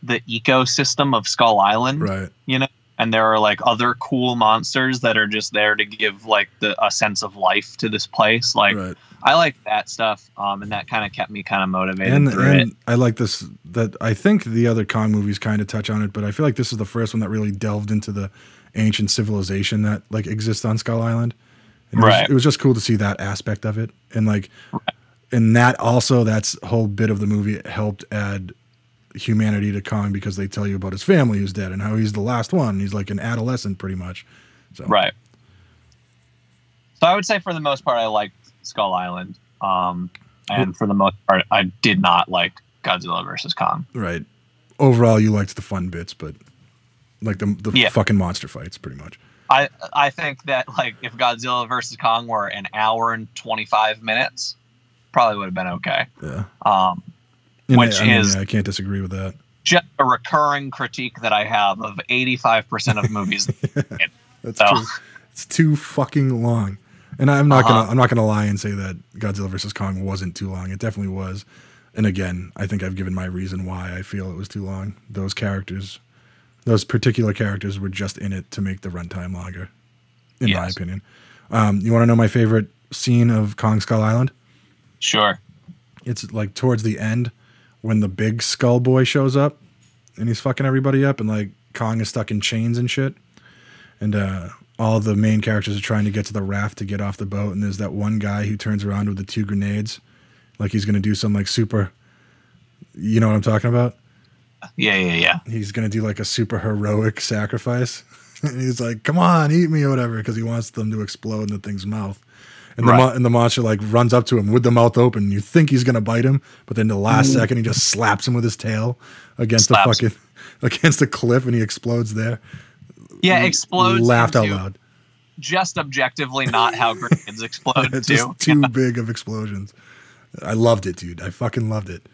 the ecosystem of Skull Island, Right. you know, and there are like other cool monsters that are just there to give like the a sense of life to this place. Like right. I like that stuff. Um, and that kind of kept me kind of motivated And and I like this that I think the other Kong movies kind of touch on it, but I feel like this is the first one that really delved into the ancient civilization that like exists on Skull Island. And it was- Right. it was just cool to see that aspect of it. And like and that also that's whole bit of the movie helped add humanity to Kong because they tell you about his family who's dead and how he's the last one. He's like an adolescent pretty much. So Right. So I would say for the most part, I liked Skull Island. Um, and for the most part, I did not like Godzilla versus Kong. Right. Overall, you liked the fun bits, but like the the Yeah. fucking monster fights, pretty much. I I think that like if Godzilla versus Kong were an hour and twenty five minutes, probably would have been okay. Yeah. Um, And Which I, I mean, is- yeah, I can't disagree with that. just a recurring critique that I have of 85% of movies. That's So- true. It's too fucking long. And I'm not Uh-huh. gonna I'm not gonna lie and say that Godzilla vs Kong wasn't too long. It definitely was. And again, I think I've given my reason why I feel it was too long. Those characters, those particular characters, were just in it to make the runtime longer, in my opinion. Um, you want to know my favorite scene of Kong Skull Island? Sure. It's like towards the end when the big skull boy shows up and he's fucking everybody up and like Kong is stuck in chains and shit. And uh all the main characters are trying to get to the raft to get off the boat and there's that one guy who turns around with the two grenades like he's going to do some like super you know what I'm talking about? Yeah, yeah, yeah. He's going to do like a super heroic sacrifice. and he's like, "Come on, eat me or whatever" because he wants them to explode in the thing's mouth. And the, Right. mo- and the monster like runs up to him with the mouth open. You think he's gonna bite him, but then the last mm. second he just slaps him with his tail against Slaps the fucking against the cliff, and he explodes there. Yeah, explodes. Laughed out loud. Just objectively not how grenades explode It's too. just too big of explosions. I loved it, dude. I fucking loved it.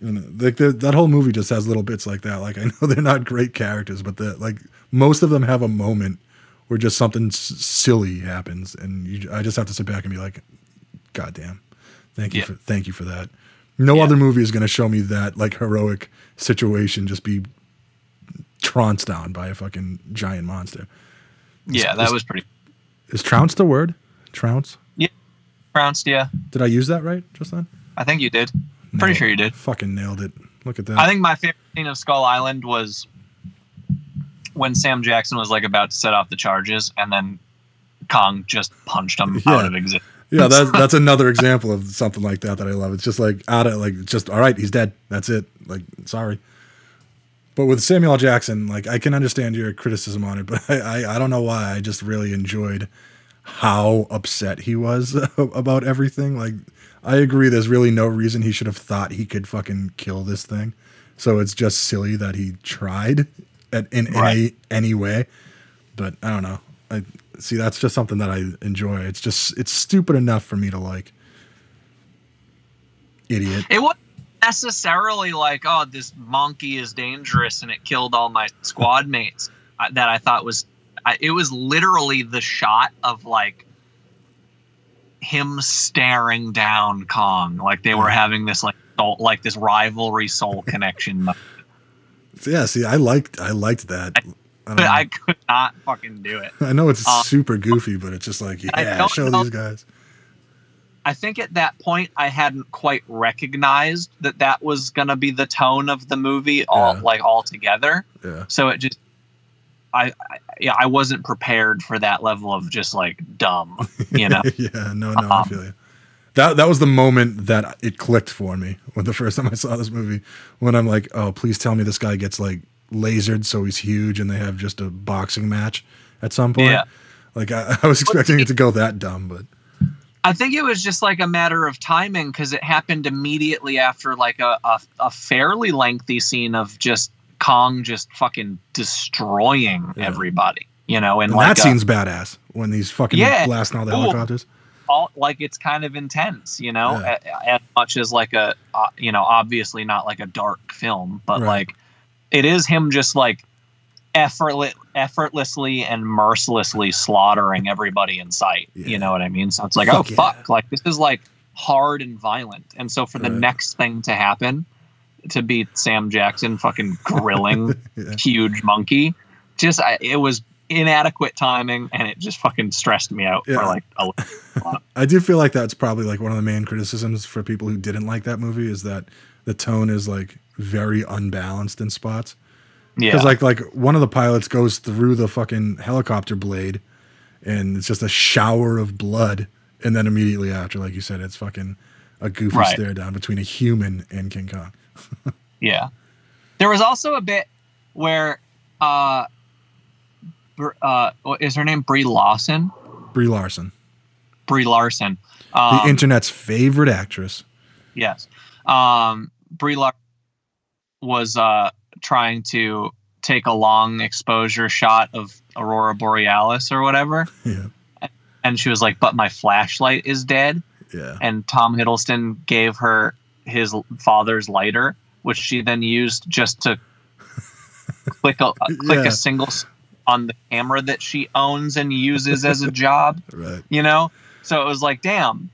You uh, know, like the, that whole movie just has little bits like that. Like I know they're not great characters, but the like most of them have a moment where just something s- silly happens, and you, I just have to sit back and be like, "God damn, thank you Yeah. for thank you for that." No Yeah. other movie is going to show me that like heroic situation just be trounced down by a fucking giant monster. Yeah, that was pretty Is trounce the word? Trounce? Yeah, trounced. Yeah, Did I use that right just then? I think you did. Pretty sure you did. Fucking nailed it. Look at that. I think my favorite scene of Skull Island was when Sam Jackson was like about to set off the charges, and then Kong just punched him Yeah. out of existence. yeah, that's that's another example of something like that that I love. It's just like out of like just all right, he's dead. That's it. Like sorry. But with Samuel Jackson, like I can understand your criticism on it, but I, I I don't know why. I just really enjoyed how upset he was about everything. Like I agree, there's really no reason he should have thought he could fucking kill this thing. So it's just silly that he tried at, in Right. any any way. But I don't know. I see that's just something that I enjoy. It's just it's stupid enough for me to like. Idiot. It wasn't necessarily like, oh, this monkey is dangerous and it killed all my squad mates. uh, That I thought was, it was literally the shot of like him staring down Kong, like they were having this like soul, like this rivalry soul connection. Yeah, see, I liked I liked that. I, know. I could not fucking do it. I know it's uh, super goofy, but it's just like yeah, show these guys. I think at that point I hadn't quite recognized that that was gonna be the tone of the movie, all Yeah. like altogether. Yeah. So it just, I, I yeah, I wasn't prepared for that level of just like dumb, you know. yeah, no, no, I Um, feel you. That that was the moment that it clicked for me when the first time I saw this movie. When I'm like, oh, please tell me this guy gets like lasered, so he's huge, and they have just a boxing match at some point. Yeah. Like I, I was expecting it to go that dumb, but I think it was just like a matter of timing because it happened immediately after like a, a a fairly lengthy scene of just Kong just fucking destroying Yeah. everybody, you know, and, and like that a- scene's badass when he's fucking Yeah. blasting all the Cool. helicopters. All like it's kind of intense, you know, Yeah. as much as like a uh, you know obviously not like a dark film, but Right. like it is him just like effortless, effortlessly and mercilessly slaughtering everybody in sight. Yeah. You know what I mean? So it's like, Fuck oh yeah. fuck, like this is like hard and violent, and so for the Right. next thing to happen, to be Sam Jackson fucking grilling huge monkey, just I, it was inadequate timing, and it just fucking stressed me out Yeah. for like a I do feel like that's probably like one of the main criticisms for people who didn't like that movie is that the tone is like very unbalanced in spots. yeah. Because like like one of the pilots goes through the fucking helicopter blade, and it's just a shower of blood, and then immediately after, like you said, it's fucking a goofy Right. stare down between a human and King Kong. Yeah. There was also a bit where uh uh what is her name Brie Lawson? Brie Larson, Brie Larson. the Um, internet's favorite actress. yes. Um Brie Larson was uh trying to take a long exposure shot of Aurora Borealis or whatever Yeah, and she was like but my flashlight is dead yeah, and Tom Hiddleston gave her his father's lighter which she then used just to click a click Yeah. a single on the camera that she owns and uses as a job. Right. You know, so it was like, damn,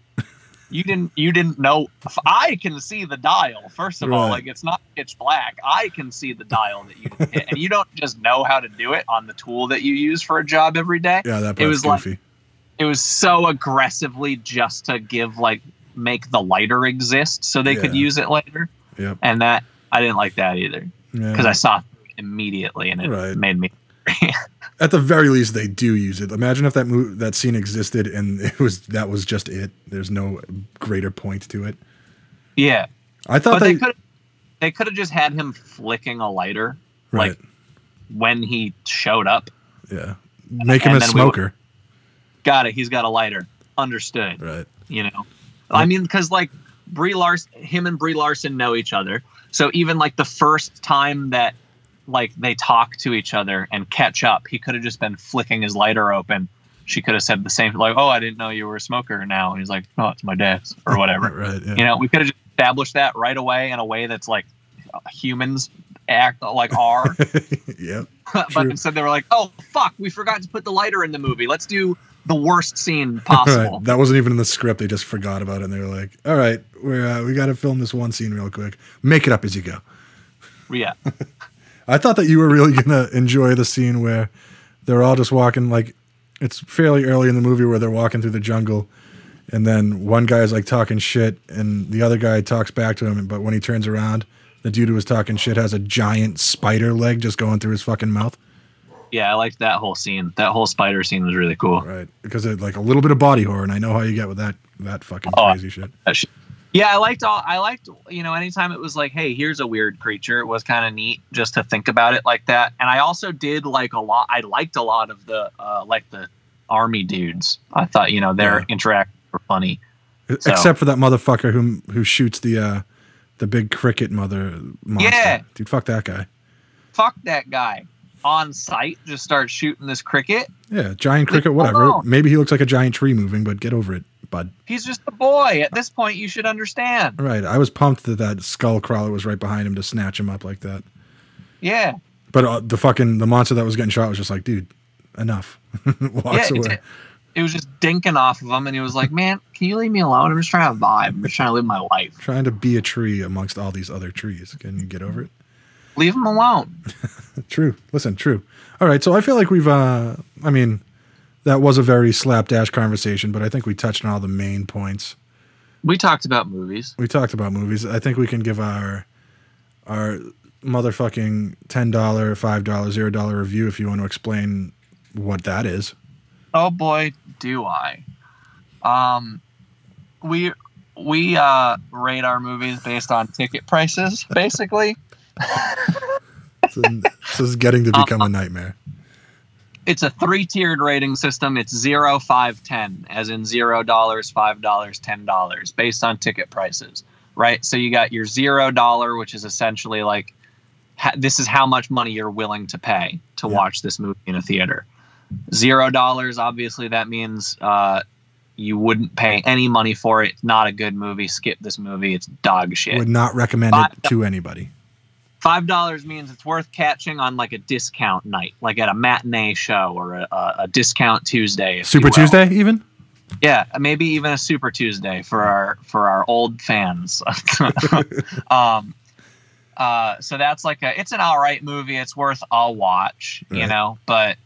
you didn't you didn't know. If I can see the dial. First of all, like it's not pitch black. I can see the dial that you hit, and you don't just know how to do it on the tool that you use for a job every day Yeah, that It was like- goofy. it was so aggressively just to give like make the lighter exist so they could use it later Yep. and that i didn't like that either Yeah. because i saw it immediately and it Right. made me At the very least, they do use it. Imagine if that that scene existed and it was that was just it. There's no greater point to it. yeah I thought but they they, could they could have just had him flicking a lighter right. like when he showed up yeah, make him and a then we would- smoker. got it he's got a lighter understood Right. you know i mean because like brie larson him and brie larson know each other so even like the first time that like they talk to each other and catch up he could have just been flicking his lighter open she could have said the same like oh i didn't know you were a smoker now and he's like oh it's my dad's or whatever Right. Yeah. you know we could have just established that right away in a way that's like humans act like are yep. but True. instead they were like oh fuck we forgot to put the lighter in the movie let's do the worst scene possible Right. That wasn't even in the script. They just forgot about it, and they were like, "All right, we're uh, we got to film this one scene real quick. Make it up as you go." yeah I thought that you were really gonna enjoy the scene where they're all just walking like it's fairly early in the movie where they're walking through the jungle, and then one guy is like talking shit, and the other guy talks back to him, but when he turns around, the dude who was talking shit has a giant spider leg just going through his fucking mouth. Yeah, I liked that whole scene. That whole spider scene was really cool. Right, because it like a little bit of body horror, and I know how you get with that that fucking Oh. crazy shit. That shit- Yeah, I liked all. I liked you know anytime it was like, hey, here's a weird creature. It was kind of neat just to think about it like that. And I also did like a lot. I liked a lot of the uh, like the army dudes. I thought you know their Yeah. interactions were funny. So- Except for that motherfucker who who shoots the uh the big cricket mother monster. Yeah. Dude, fuck that guy. Fuck that guy on site. Just start shooting this cricket. Yeah, giant cricket, him whatever. Maybe he looks like a giant tree moving, but get over it, bud. He's just a boy. At this point, you should understand. Right. I was pumped that that skull crawler was right behind him to snatch him up like that. Yeah. But uh, the fucking the monster that was getting shot was just like, dude, enough. Walks yeah, away. it, it was just dinking off of him, and he was like, "Man, can you leave me alone? I'm just trying to vibe. I'm just trying to live my life. Trying to be a tree amongst all these other trees. Can you get over it? Leave him alone." True. Listen, true. All right. So I feel like we've, uh, I mean, that was a very slapdash conversation, but I think we touched on all the main points. We talked about movies. We talked about movies. I think we can give our, our motherfucking $10, $5, $0 review if you want to explain what that is. Oh boy, do I. Um, we we uh rate our movies based on ticket prices, basically. So, this is getting to become a nightmare. It's a three-tiered rating system. It's zero, five, ten, as in zero dollars, five dollars, ten dollars, based on ticket prices. Right. So you got your zero dollar, which is essentially like ha- this is how much money you're willing to pay to Yeah. watch this movie in a theater. Zero dollars, obviously, that means uh, you wouldn't pay any money for it. It's not a good movie. Skip this movie. It's dog shit. Would not recommend it to anybody. Five dollars means it's worth catching on like a discount night, like at a matinee show or a, a, discount Tuesday. Super. Tuesday, even? Yeah, maybe even a Super Tuesday for our for our old fans. um, uh, so that's like a it's an all right movie. It's worth a watch, you Right. know, but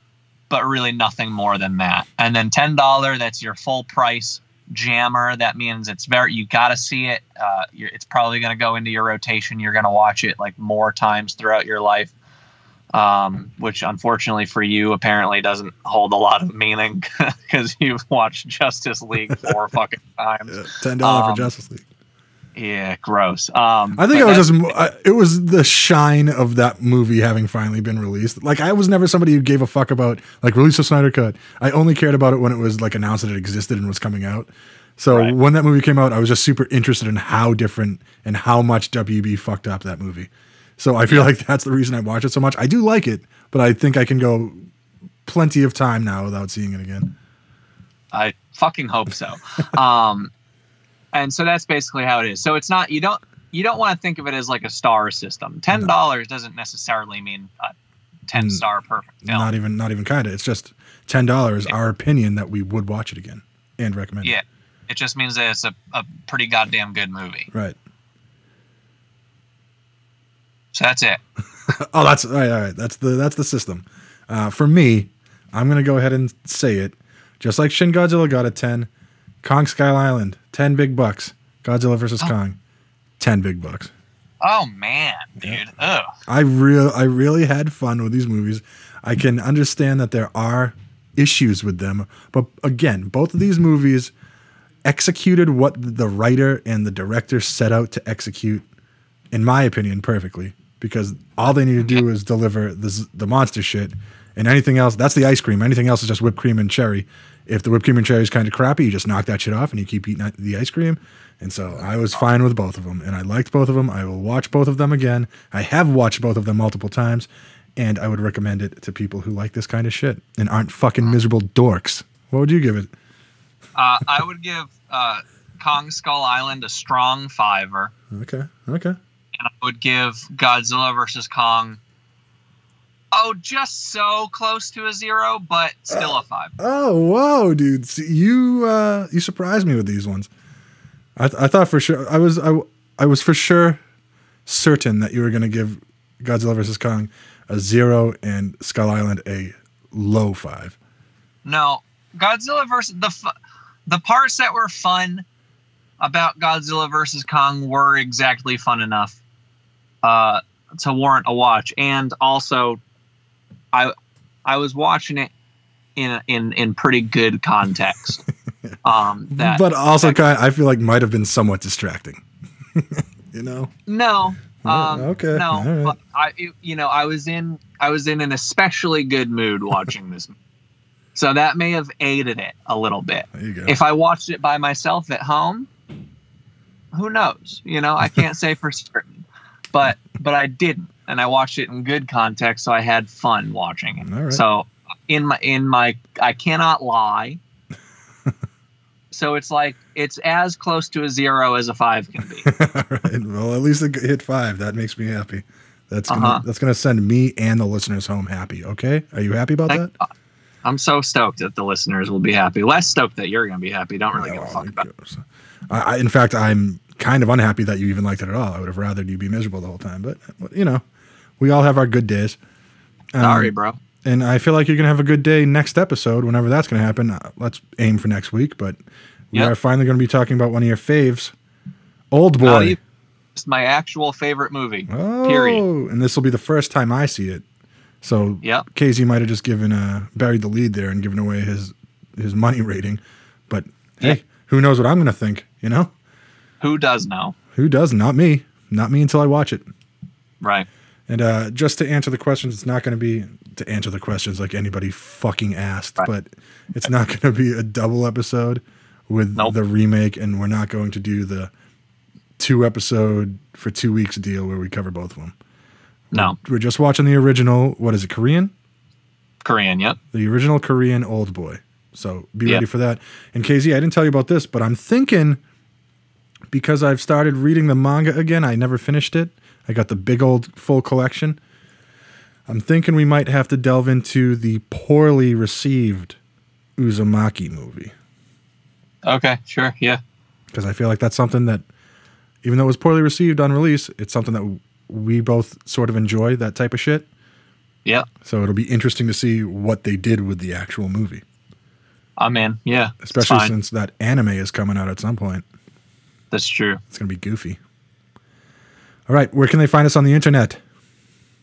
but really nothing more than that. And then ten dollar, that's your full price jammer. That means it's very you got to see it. Uh, you're, it's probably going to go into your rotation. You're going to watch it like more times throughout your life. Um, which unfortunately for you apparently doesn't hold a lot of meaning because you've watched Justice League four fucking times. Yeah, Ten dollars Um, for Justice League. Yeah, gross. Um, I think I was just mo- I- it was the shine of that movie having finally been released. Like I was never somebody who gave a fuck about like release a Snyder cut. I only cared about it when it was like announced that it existed and was coming out. So Right. when that movie came out, I was just super interested in how different and how much WB fucked up that movie. So I feel like that's the reason I watch it so much. I do like it, but I think I can go plenty of time now without seeing it again. I fucking hope so. um, and so that's basically how it is. So it's not you don't you don't want to think of it as like a star system. Ten dollars doesn't necessarily mean a ten star perfect film. Not even not even kind of. It's just ten dollars. Our opinion that we would watch it again and recommend. it. yeah, it just means that it's a, a pretty goddamn good movie. Right. So that's it. Oh, that's all right. All right. That's the that's the system. Uh, for me, I'm gonna go ahead and say it. Just like Shin Godzilla got a ten, Kong Skull Island ten big bucks. Godzilla versus oh. Kong, ten big bucks. Oh man, dude. Ugh. I real I really had fun with these movies. I can understand that there are issues with them, but again, both of these movies executed what the writer and the director set out to execute, in my opinion, perfectly. Because all they need to do is deliver the the monster shit, and anything else that's the ice cream. Anything else is just whipped cream and cherry. If the whipped cream and cherry is kind of crappy, you just knock that shit off and you keep eating the ice cream. And so I was fine with both of them, and I liked both of them. I will watch both of them again. I have watched both of them multiple times, and I would recommend it to people who like this kind of shit and aren't fucking miserable dorks. What would you give it? Uh, I would give uh, Kong Skull Island a strong fiver, Okay, okay. and I would give Godzilla versus Kong. Oh, just so close to a zero, but still a five. Oh, whoa, dude! You uh, you surprised me with these ones. I, th- I thought for sure I was I, I was for sure certain that you were going to give Godzilla vs Kong a zero and Skull Island a low five. No, Godzilla versus the fu- the parts that were fun about Godzilla versus Kong were exactly fun enough uh, to warrant a watch, and also, I I was watching it in in in pretty good context. um, that but also that- kind I feel like might have been somewhat distracting. you know? no. Oh, Um, okay, No, right. but I, you know, I was in, I was in an especially good mood watching this, so that may have aided it a little bit. There you go. if I watched it by myself at home, who knows? You know, I can't say for certain. But but I didn't, and I watched it in good context, so I had fun watching it. Right. So in my in my I cannot lie. so it's like it's as close to a zero as a five can be. All right. Well, at least it hit five. That makes me happy. That's gonna Uh-huh. that's gonna send me and the listeners home happy. Okay? Are you happy about Thank that? I'm so stoked that the listeners will be happy. Less stoked that you're going to be happy. Don't really give a fuck about it. I, I, in fact, I'm kind of unhappy that you even liked it at all. I would have rathered you be miserable the whole time. But you know, we all have our good days. Um, Sorry, bro. And I feel like you're gonna have a good day next episode, whenever that's gonna happen. Uh, let's aim for next week. But we Yep. are finally gonna be talking about one of your faves, Old Boy. Even- It's my actual favorite movie. Oh, Period. and this will be the first time I see it. So Yep. Casey might have just given uh buried the lead there and given away his his money rating. But hey, Yeah. who knows what I'm gonna think? You know, Who does know? who does? Not me. Not me until I watch it. Right. And uh, just to answer the questions, it's not going to be to answer the questions like anybody fucking asked, Right. but it's not going to be a double episode with Nope. the remake, and we're not going to do the two episode for two weeks deal where we cover both of them. No. We're just watching the original. What is it? Korean? Korean, yep. The original Korean Old Boy. So be Yeah. ready for that. And KZ, I didn't tell you about this, but I'm thinking because I've started reading the manga again, I never finished it. I got the big old full collection. I'm thinking we might have to delve into the poorly received Uzumaki movie Okay, sure, yeah. because I feel like that's something that, even though it was poorly received on release, it's something that we both sort of enjoy that type of shit. Yeah. So it'll be interesting to see what they did with the actual movie. I'm in. Yeah. especially since that anime is coming out at some point. That's true. It's gonna be goofy. All right, where can they find us on the internet?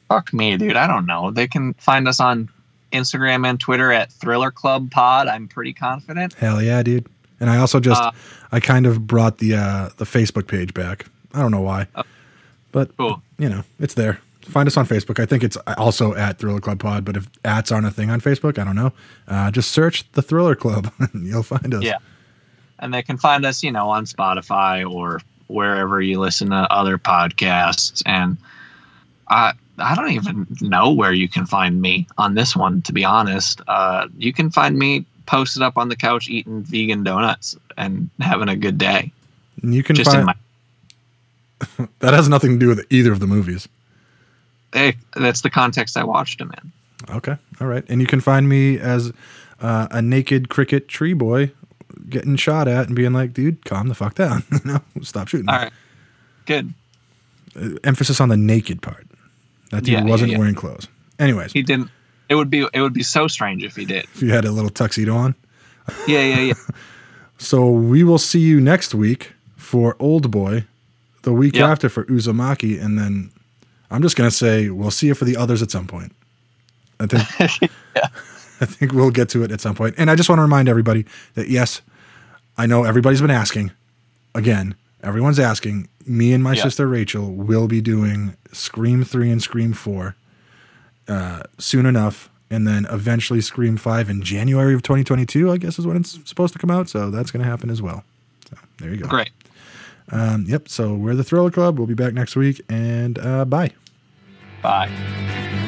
Fuck me, dude. I don't know. They can find us on Instagram and Twitter at Thriller Club Pod. I'm pretty confident. Hell yeah, dude! And I also just Uh, I kind of brought the uh, the Facebook page back. I don't know why, but Cool. you know it's there. Find us on Facebook. I think it's also at Thriller Club Pod. But if ats aren't a thing on Facebook, I don't know. Uh, just search the Thriller Club and you'll find us. Yeah. And they can find us, you know, on Spotify or wherever you listen to other podcasts. And I I don't even know where you can find me on this one, to be honest. Uh, you can find me posted up on the couch eating vegan donuts and having a good day. You can Just in find my that has nothing to do with either of the movies. Eh, that's the context I watched him in. Okay, all right. And you can find me as uh, a naked cricket tree boy getting shot at and being like, dude, calm the fuck down. you know, stop shooting. All right, good. Uh, emphasis on the naked part. That dude Yeah, yeah, wasn't yeah. wearing clothes. Anyways, He didn't. It would be. It would be so strange if he did. if you had a little tuxedo on. Yeah, yeah, yeah. So we will see you next week for Old Boy, the week Yep. after for Uzumaki, and then I'm just gonna say we'll see you for the others at some point. I think yeah. I think we'll get to it at some point. And I just want to remind everybody that yes, I know everybody's been asking. Again, everyone's asking. Me and my Yeah. sister Rachel will be doing Scream 3 and Scream 4 uh, soon enough. And then eventually Scream 5 in January of 2022, I guess is when it's supposed to come out. So that's going to happen as well. So there you go. Great. Um, yep. So we're the Thriller Club. We'll be back next week. And uh, bye. Bye.